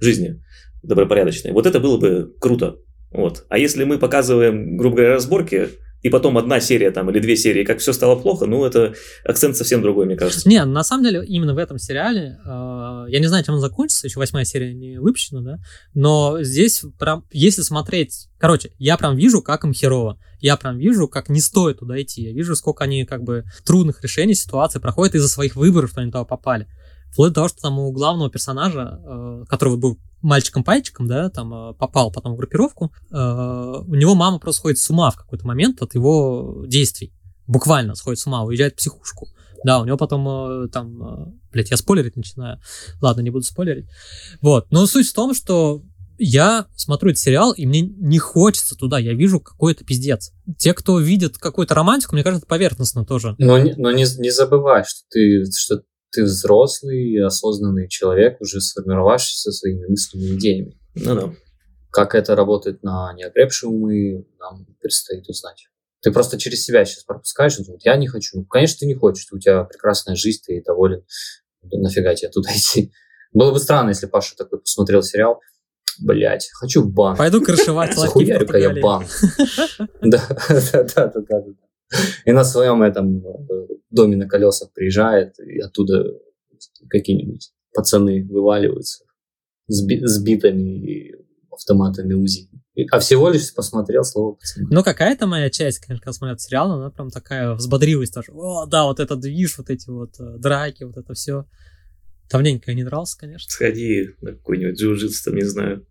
жизни добропорядочной. Вот это было бы круто. Вот. А если мы показываем, грубо говоря, разборки, и потом одна серия там или две серии, как все стало плохо, ну, это акцент совсем другой, мне кажется. Не, на самом деле, именно в этом сериале, э, я не знаю, чем он закончится, еще восьмая серия не выпущена, да, но здесь прям, если смотреть, короче, я прям вижу, как им херово, я прям вижу, как не стоит туда идти, я вижу, сколько они, как бы, трудных решений, ситуации проходят из-за своих выборов, что они туда попали. Вплоть до того, что там у главного персонажа, э, который был мальчиком-пальчиком, да, там э, попал потом в группировку, э, у него мама просто сходит с ума в какой-то момент от его действий. Буквально сходит с ума, уезжает в психушку. Да, у него потом там, блядь, я спойлерить начинаю. Ладно, не буду спойлерить. Вот, но суть в том, что я смотрю этот сериал, и мне не хочется туда, я вижу какой-то пиздец. Те, кто видит какую-то романтику, мне кажется, поверхностно тоже. Но, но не, не забывай, что ты, что ты взрослый, осознанный человек, уже сформировавшийся своими мыслями и идеями. Ну да. Как это работает на неокрепшие умы, нам предстоит узнать. Ты просто через себя сейчас пропускаешь, вот я не хочу. Ну, конечно, ты не хочешь, у тебя прекрасная жизнь, ты доволен. Нафига тебе туда идти? Было бы странно, если Паша такой посмотрел сериал, Блять, хочу в банк. Пойду крышевать ларьки Захуярю-ка я. Да, да, да, да, да. И на своем этом э, доме на колесах приезжает, и оттуда какие-нибудь пацаны вываливаются с, би- с битами и автоматами УЗИ. А всего лишь посмотрел слово пацаны. Ну, какая-то моя часть, конечно, когда смотрел сериал, она прям такая взбодрилась тоже. О, да, вот это движ, вот эти вот э, драки, вот это все. Давненько я не дрался, конечно. Сходи на какой-нибудь джиу-джитсу, там, не знаю.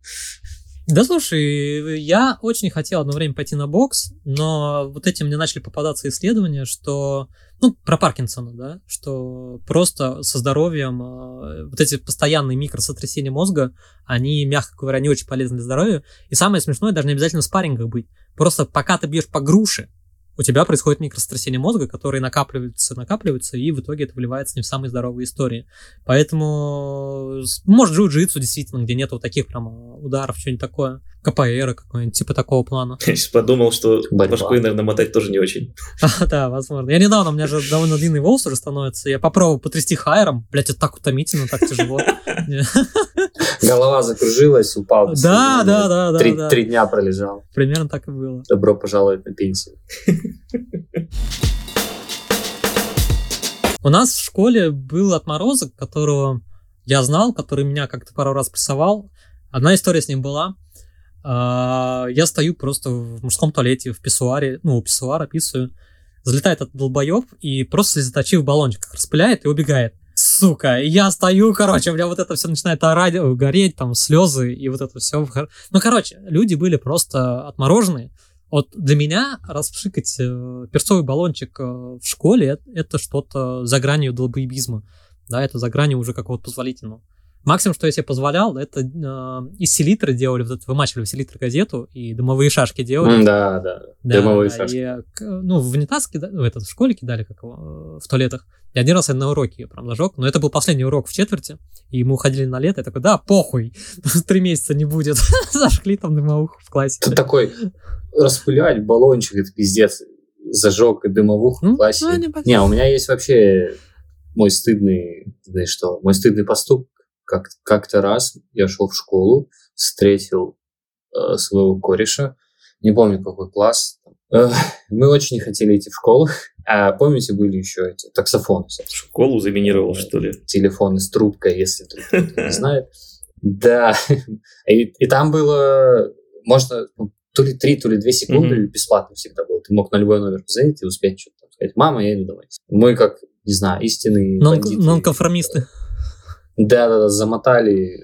Да слушай, я очень хотел одно время пойти на бокс, но вот этим мне начали попадаться исследования, что, ну, про Паркинсона, да, что просто со здоровьем э, вот эти постоянные микросотрясения мозга, они, мягко говоря, не очень полезны для здоровья. И самое смешное, даже не обязательно в спаррингах быть. Просто пока ты бьешь по груше, у тебя происходит микросотрясение мозга, которые накапливаются, накапливаются, и в итоге это вливается не в самые здоровые истории. Поэтому, может, джиу-джитсу действительно, где нет вот таких прям ударов, что-нибудь такое. КПР какой-нибудь, типа такого плана. Я сейчас подумал, что Борьба. башкой, наверное, мотать тоже не очень. А, да, возможно. Я недавно, у меня же довольно длинный волос уже становится, я попробовал потрясти хайером, блять, это так утомительно, так тяжело. Голова закружилась, упал. Да, да, да, да. Три дня пролежал. Примерно так и было. Добро пожаловать на пенсию. У нас в школе был отморозок, которого я знал, который меня как-то пару раз прессовал. Одна история с ним была. А, я стою просто в мужском туалете, в писсуаре, ну, у писсуара писаю. Залетает этот долбоеб и просто слезоточив баллончик распыляет и убегает. Сука, я стою, короче, у меня вот это все начинает орать, гореть, там, слезы и вот это все. Ну, короче, люди были просто отмороженные. Вот для меня распшикать э, перцовый баллончик э, в школе это, это что-то за гранью долбоебизма. Да, это за гранью уже какого-то позволительного. Максимум, что я себе позволял, это э, из селитры делали, вот это, вымачивали в селитры газету и дымовые шашки делали. Да, да. Да, Дымовые да, шашки. и, э, ну, в унитаз ну, этот, в школе кидали, как его, э, в туалетах. И один раз я на уроке ее прям зажег, но это был последний урок в четверти, и мы уходили на лето, я такой, да, похуй, три месяца не будет. Зажгли там дымовуху в классе. Тут такой распылять баллончик, это пиздец. Зажег и дымовуху Ну, в классе. ну, не Не, у меня есть вообще мой стыдный, знаешь что, мой стыдный поступок. Как, как-то раз я шел в школу, встретил э, своего кореша, не помню какой класс. Мы очень не хотели идти в школу, а помните, были еще эти таксофоны, собственно, Школу заминировал, что ли? телефоны с трубкой, если кто-то не знает. Да, и, и там было, можно, ну, то ли три, то ли две секунды, бесплатно всегда было. Ты мог на любой номер позвонить и успеть что-то там сказать. Мама, я иду домой. Мы как, не знаю, истинные Нон- бандиты. Нонконформисты. Да-да-да, замотали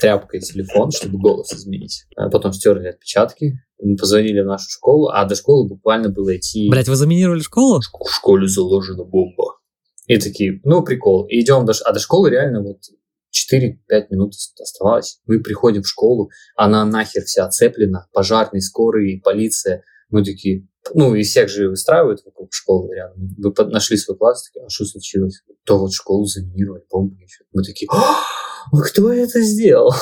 тряпкой телефон, чтобы голос изменить. А потом стерли отпечатки. Мы позвонили в нашу школу, а до школы буквально было идти... Блять, вы заминировали школу? в школе заложена бомба. И такие, ну, прикол. И идем до, а до школы реально вот 4-5 минут оставалось. Мы приходим в школу, она нахер вся оцеплена, пожарные, скорые, полиция. Мы такие, ну, и всех же выстраивают вокруг школы рядом. Вы нашли свой класс, такие, а что случилось? То вот школу заминировали, бомбу еще. Мы такие, а кто это сделал?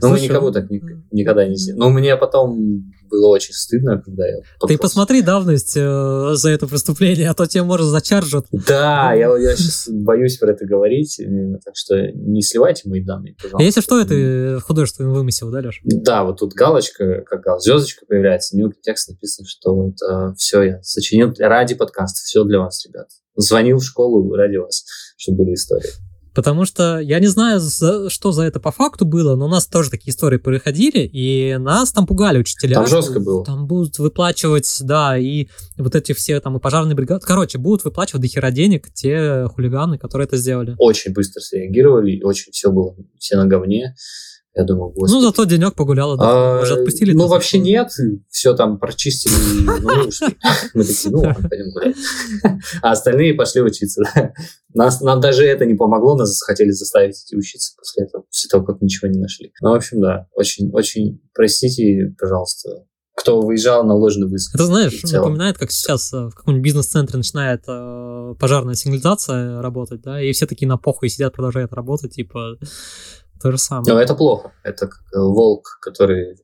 Но мы Слушай, никому так ни- никогда не сделали. Но мне потом было очень стыдно, когда я... Ты посмотри давность э, за это преступление, а то тебя, может, зачаржат. Да, я, я сейчас боюсь про это говорить, э, так что не сливайте мои данные, пожалуйста. Если что, это художественный вымысел, да, Леш? Да, вот тут галочка, как гал, звездочка появляется, мелкий текст написано, что это все я сочинил ради подкаста, все для вас, ребят. Звонил в школу ради вас, чтобы были истории. Потому что я не знаю, за- что за это по факту было, но у нас тоже такие истории происходили, и нас там пугали учителя. Там жестко было. Там будут выплачивать, да, и вот эти все там и пожарные бригады. Короче, будут выплачивать до хера денег те хулиганы, которые это сделали. Очень быстро среагировали, очень все было, все на говне. Я думаю, господи. Ну, зато денек погуляла, да, А, уже отпустили. Ну, вообще закон. нет, все там прочистили, ну. Мы такие, ну, ладно, пойдем гулять. А остальные пошли учиться. Нас, нам даже это не помогло, нас хотели заставить идти учиться после этого, после того, как ничего не нашли. Ну, в общем, да, очень, очень простите, пожалуйста, кто выезжал на ложный вызов. Это, знаешь, целом. напоминает, как сейчас э, в каком-нибудь бизнес-центре начинает э, пожарная сигнализация работать, да, и все такие на похуй сидят, продолжают работать, типа, то же самое. Но это плохо. Это как э, волк, который...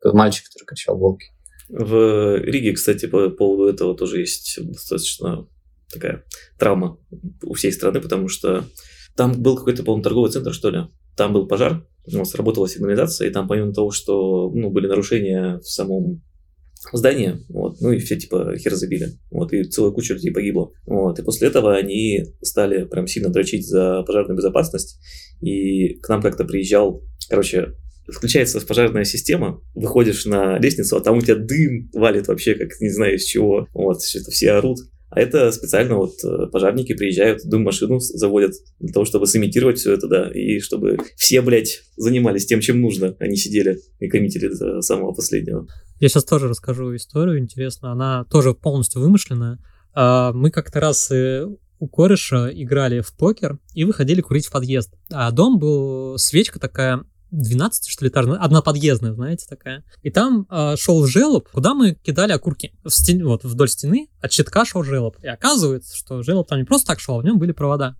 как Мальчик, который кричал волки. В Риге, кстати, по поводу этого тоже есть достаточно такая травма у всей страны, потому что там был какой-то, по-моему, торговый центр, что ли. Там был пожар, у нас работала сигнализация, и там помимо того, что ну, были нарушения в самом здании, вот, ну и все типа хер забили, вот, и целая куча людей погибла, вот, и после этого они стали прям сильно дрочить за пожарную безопасность, и к нам как-то приезжал, короче, включается пожарная система, выходишь на лестницу, а там у тебя дым валит вообще, как не знаю из чего. Вот, что-то все орут. А это специально вот э, пожарники приезжают, дым-машину заводят для того, чтобы сымитировать все это, да, и чтобы все, блядь, занимались тем, чем нужно, не сидели и коммитили до самого последнего. Я сейчас тоже расскажу историю, интересно. Она тоже полностью вымышленная. А, Мы как-то раз э, у кореша играли в покер и выходили курить в подъезд. А дом был свечка такая 12, что ли, этажная, одноподъездная, знаете, такая. И там а, шел желоб, куда мы кидали окурки. В стене, вот вдоль стены от щитка шел желоб. И оказывается, что желоб там не просто так шел, а в нем были провода.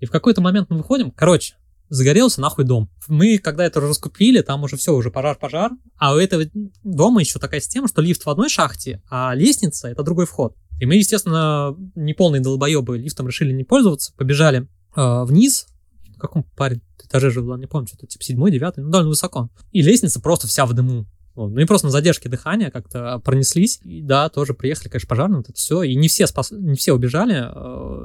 И в какой-то момент мы выходим, короче, загорелся нахуй дом. Мы, когда это раскупили, там уже все, уже пожар-пожар. А у этого дома еще такая система, что лифт в одной шахте, а лестница — это другой вход. И мы, естественно, неполные долбоебы лифтом решили не пользоваться, побежали э, вниз. В каком парень этаже жил, не помню, что-то типа седьмой, девятый, ну, довольно высоко. И лестница просто вся в дыму. Вот. Ну и просто на задержке дыхания как-то пронеслись. И да, тоже приехали, конечно, пожарные, вот это все. И не все, спас... не все убежали.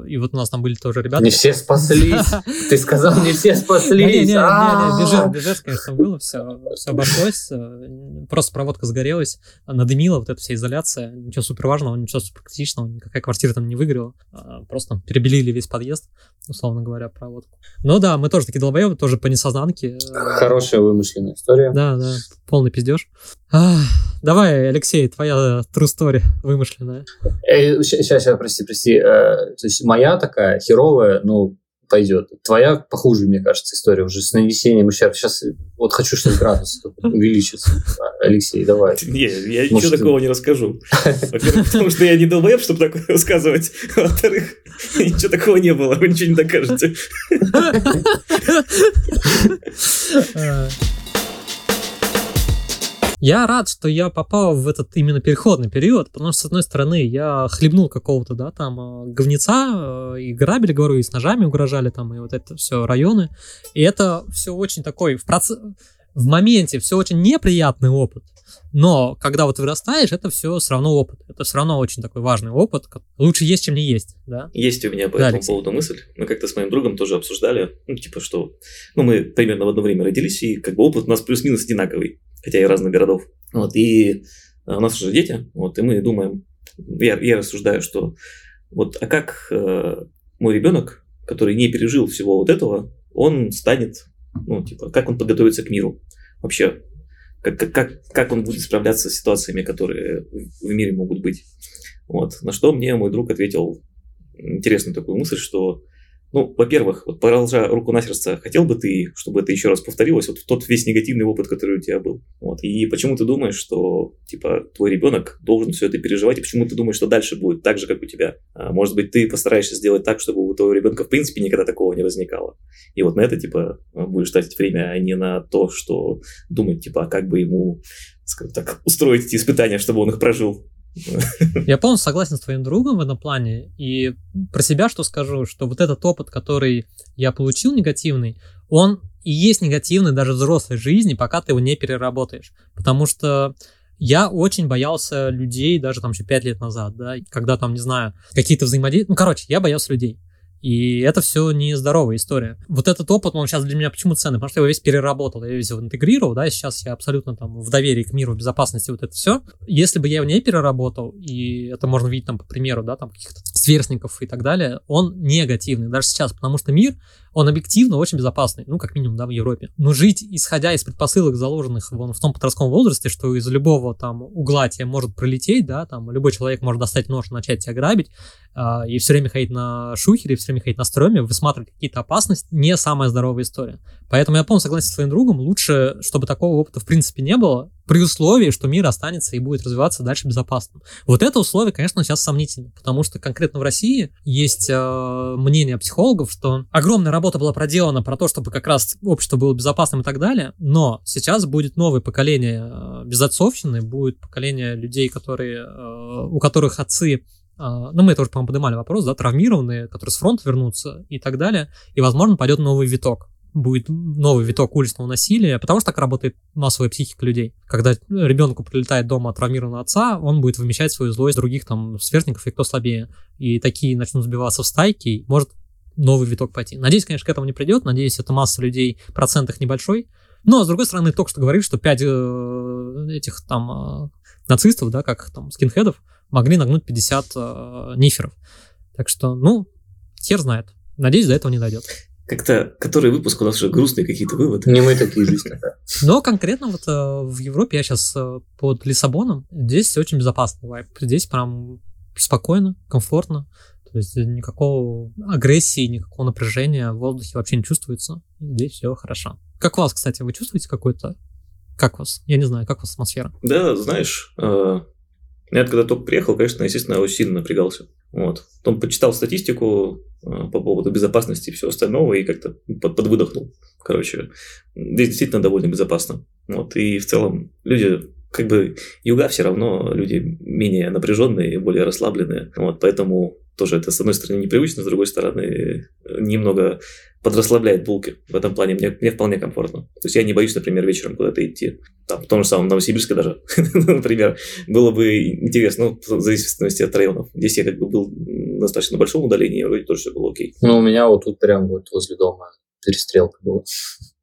э, И вот у нас там были тоже ребята. Не все спаслись. Ты сказал, не все спаслись. не, не, бежать, бежать, конечно, было, все, все обошлось, э, просто проводка сгорелась, надымила вот эта вся изоляция, ничего супер важного, ничего супер критичного, никакая квартира там не выгорела, а просто перебелили весь подъезд, условно говоря, проводку. Ну да, мы тоже такие долбоебы, тоже по несознанке. э, Хорошая вымышленная история. Да, да, полный пиздеж. Давай, Алексей, твоя true story вымышленная. Сейчас, сейчас, прости, прости. Э, То есть моя такая херовая, ну, пойдет. Твоя похуже, мне кажется, история уже с нанесением ущерба. Сейчас вот хочу, чтобы градус увеличится. Алексей, давай. Не, я Может, ничего такого не расскажу. Во-первых, потому что я не долбоеб, чтобы такое рассказывать. Во-вторых, ничего такого не было, вы ничего не докажете. Я рад, что я попал в этот именно переходный период, потому что, с одной стороны, я хлебнул какого-то, да, там, э, говнеца, э, и грабили, говорю, и с ножами угрожали там, и вот это все районы. И это все очень такой, в, проц... в моменте все очень неприятный опыт. Но когда вот вырастаешь, это все все равно опыт. Это все равно очень такой важный опыт. Лучше есть, чем не есть, да? Есть у меня по да, этому Алексей. поводу мысль. Мы как-то с моим другом тоже обсуждали, ну, типа, что... Ну, мы примерно в одно время родились, и как бы опыт у нас плюс-минус одинаковый хотя и разных городов. Вот, и э, у нас уже дети, вот, и мы думаем, я, я рассуждаю, что вот, а как э, мой ребенок, который не пережил всего вот этого, он станет, ну, типа, как он подготовится к миру? Вообще, как, как, как он будет справляться с ситуациями, которые в мире могут быть? Вот. На что мне мой друг ответил интересную такую мысль, что ну, во-первых, вот положа руку на сердце, хотел бы ты, чтобы это еще раз повторилось, вот тот весь негативный опыт, который у тебя был. Вот. И почему ты думаешь, что, типа, твой ребенок должен все это переживать, и почему ты думаешь, что дальше будет так же, как у тебя? А, может быть, ты постараешься сделать так, чтобы у твоего ребенка, в принципе, никогда такого не возникало. И вот на это, типа, будешь тратить время, а не на то, что думать, типа, а как бы ему, скажем так, устроить эти испытания, чтобы он их прожил. Я полностью согласен с твоим другом в этом плане. И про себя что скажу, что вот этот опыт, который я получил негативный, он и есть негативный даже в взрослой жизни, пока ты его не переработаешь. Потому что я очень боялся людей даже там еще пять лет назад, да, когда там, не знаю, какие-то взаимодействия. Ну, короче, я боялся людей. И это все нездоровая история. Вот этот опыт, он сейчас для меня почему ценный? Потому что я его весь переработал, я весь его интегрировал, да, и сейчас я абсолютно там в доверии к миру, безопасности, вот это все. Если бы я его не переработал, и это можно видеть там по примеру, да, там каких-то сверстников и так далее, он негативный даже сейчас, потому что мир, он объективно очень безопасный, ну, как минимум, да, в Европе. Но жить, исходя из предпосылок, заложенных вон, в том подростковом возрасте, что из любого там угла тебе может пролететь, да, там любой человек может достать нож и начать тебя грабить, э, и все время ходить на шухере, все время ходить на стреме, высматривать какие-то опасности, не самая здоровая история. Поэтому я полностью согласен с твоим другом, лучше, чтобы такого опыта в принципе не было, при условии, что мир останется и будет развиваться дальше безопасно. Вот это условие, конечно, сейчас сомнительно, потому что конкретно в России есть э, мнение психологов, что огромная работа была проделана про то, чтобы как раз общество было безопасным и так далее, но сейчас будет новое поколение э, безотцовщины, будет поколение людей, которые, э, у которых отцы э, ну, мы тоже, по-моему, поднимали вопрос, да, травмированные, которые с фронта вернутся и так далее, и, возможно, пойдет новый виток будет новый виток уличного насилия, потому что так работает массовая психика людей. Когда ребенку прилетает дома травмированного отца, он будет вымещать свою злость других там сверстников и кто слабее. И такие начнут сбиваться в стайки, может новый виток пойти. Надеюсь, конечно, к этому не придет. Надеюсь, это масса людей, процент их небольшой. Но, с другой стороны, только что говорили, что 5 э, этих там э, нацистов, да, как там скинхедов, могли нагнуть 50 э, ниферов. Так что, ну, хер знает. Надеюсь, до этого не дойдет как-то, который выпуск у нас уже грустные какие-то выводы. Не мы такие, такая. Но конкретно вот э, в Европе, я сейчас э, под Лиссабоном, здесь очень безопасный вайп. Здесь прям спокойно, комфортно. То есть никакого агрессии, никакого напряжения в воздухе вообще не чувствуется. Здесь все хорошо. Как у вас, кстати, вы чувствуете какой-то... Как вас? Я не знаю, как у вас атмосфера? Да, знаешь, э, я когда только приехал, конечно, естественно, очень сильно напрягался. Вот. Потом почитал статистику по поводу безопасности и всего остального и как-то под, подвыдохнул. Короче, здесь действительно довольно безопасно. Вот. И в целом люди как бы юга все равно люди менее напряженные, более расслабленные. Вот, поэтому тоже это, с одной стороны, непривычно, с другой стороны, немного подрасслабляет булки. В этом плане мне, мне вполне комфортно. То есть я не боюсь, например, вечером куда-то идти. Там, в том же самом Новосибирске даже, например, было бы интересно, ну, в зависимости от районов. Здесь я как бы был на достаточно большом удалении, вроде тоже все было окей. Ну, у меня вот тут прям вот возле дома перестрелка была.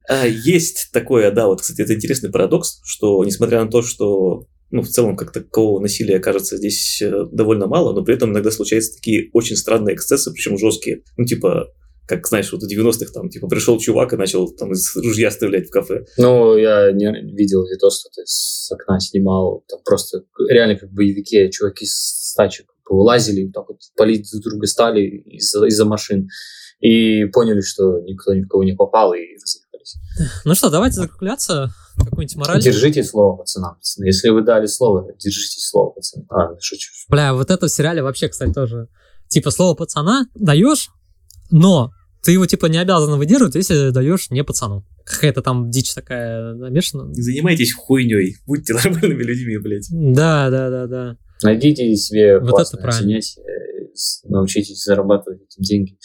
А, есть такое, да, вот, кстати, это интересный парадокс, что несмотря на то, что ну, в целом, как такового насилия, кажется, здесь э, довольно мало, но при этом иногда случаются такие очень странные эксцессы, причем жесткие. Ну, типа, как, знаешь, вот в 90-х там, типа, пришел чувак и начал там из ружья стрелять в кафе. Ну, я не видел видос, что ты с окна снимал, там просто реально как в боевике чуваки с тачек повылазили, так вот палить друг друга стали из-за из машин. И поняли, что никто ни в кого не попал, и разъехались. Ну что, давайте закругляться. Какую-нибудь мораль. Держите слово, пацанам, пацаны. Если вы дали слово, держите слово, пацаны. А, шучу. Бля, вот это в сериале вообще, кстати, тоже. Типа, слово пацана даешь, но ты его, типа, не обязан выдерживать, если даешь не пацану. Какая-то там дичь такая намешана. Не занимайтесь хуйней, будьте нормальными людьми, блядь. Да, да, да, да. Найдите себе Вот классное это правильно. занятие, научитесь зарабатывать этим деньги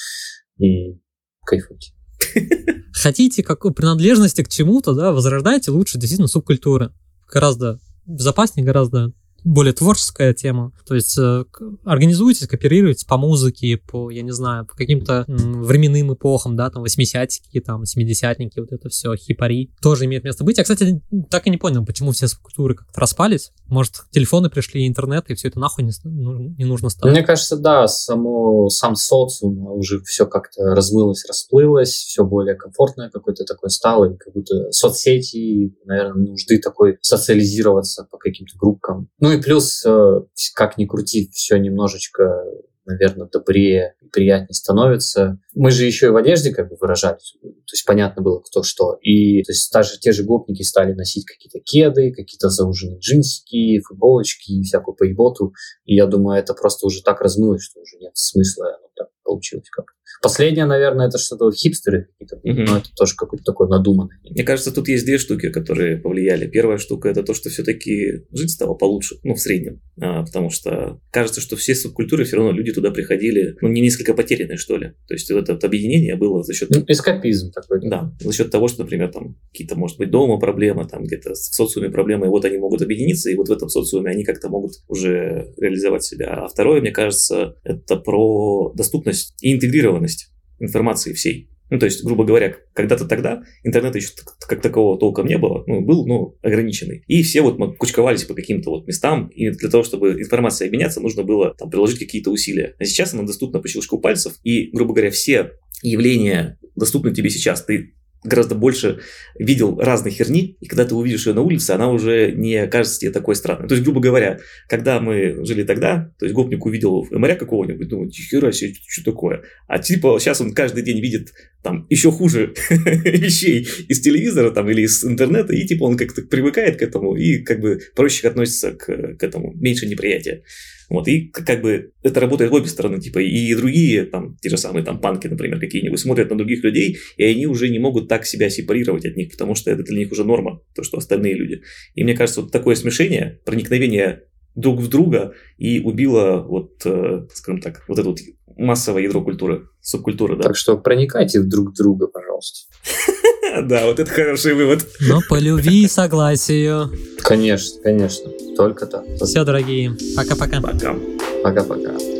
и кайфуйте. Хотите какой принадлежности к чему-то, да, возрождайте лучше действительно субкультуры. Гораздо безопаснее, гораздо более творческая тема. То есть э, организуйтесь, кооперируйтесь по музыке, по, я не знаю, по каким-то временным эпохам, да, там, 80-тики, там, 70-ники, вот это все, хипари, тоже имеет место быть. Я, кстати, так и не понял, почему все субкультуры как-то распались. Может, телефоны пришли, интернет, и все это нахуй не, ну, не нужно стало. Мне кажется, да, само, сам социум уже все как-то размылось, расплылось, все более комфортное какое-то такое стало, и как будто соцсети, наверное, нужды такой социализироваться по каким-то группкам. Ну и плюс, э, как ни крути, все немножечко наверное, добрее и приятнее становится. Мы же еще и в одежде как бы выражались, то есть понятно было, кто что. И то есть даже те же гопники стали носить какие-то кеды, какие-то зауженные джинсики, футболочки и всякую поеботу. И я думаю, это просто уже так размылось, что уже нет смысла, оно так получилось как Последнее, наверное, это что-то хипстеры какие-то, Мгм. но это тоже какой-то такой надуманный. Мне кажется, тут есть две штуки, которые повлияли. Первая штука это то, что все-таки жить стало получше, ну, в среднем. А, потому что кажется, что все субкультуры все равно люди туда приходили, ну, не несколько потерянные, что ли. То есть вот это вот объединение было за счет Ну, эскапизм такой. Да, за счет того, что, например, там какие-то, может быть, дома проблемы, там где-то в социуме проблемы, и вот они могут объединиться, и вот в этом социуме они как-то могут уже реализовать себя. А второе, мне кажется, это про доступность и интегрированность информации всей. Ну, то есть, грубо говоря, когда-то тогда интернета еще как такового толком не было, ну, был, ну, ограниченный. И все вот кучковались по каким-то вот местам, и для того, чтобы информацией обменяться, нужно было там приложить какие-то усилия. А сейчас она доступна по щелчку пальцев, и, грубо говоря, все явления доступны тебе сейчас. Ты гораздо больше видел разной херни, и когда ты увидишь ее на улице, она уже не кажется тебе такой странной. То есть, грубо говоря, когда мы жили тогда, то есть гопник увидел моря какого-нибудь, думает, хера себе, что такое? А типа сейчас он каждый день видит там еще хуже вещей из телевизора там или из интернета, и типа он как-то привыкает к этому и как бы проще относится к, к этому, меньше неприятия. Вот, и как бы это работает в обе стороны, типа, и другие, там, те же самые там панки, например, какие-нибудь, смотрят на других людей, и они уже не могут так себя сепарировать от них, потому что это для них уже норма, то, что остальные люди. И мне кажется, вот такое смешение, проникновение друг в друга и убило вот, э, скажем так, вот это вот массовое ядро культуры, субкультуры, да. Так что проникайте друг в друга, пожалуйста. Да, вот это хороший вывод. Но по любви и согласию. Конечно, конечно. Только так. Все, дорогие. Пока-пока. Пока. Пока-пока.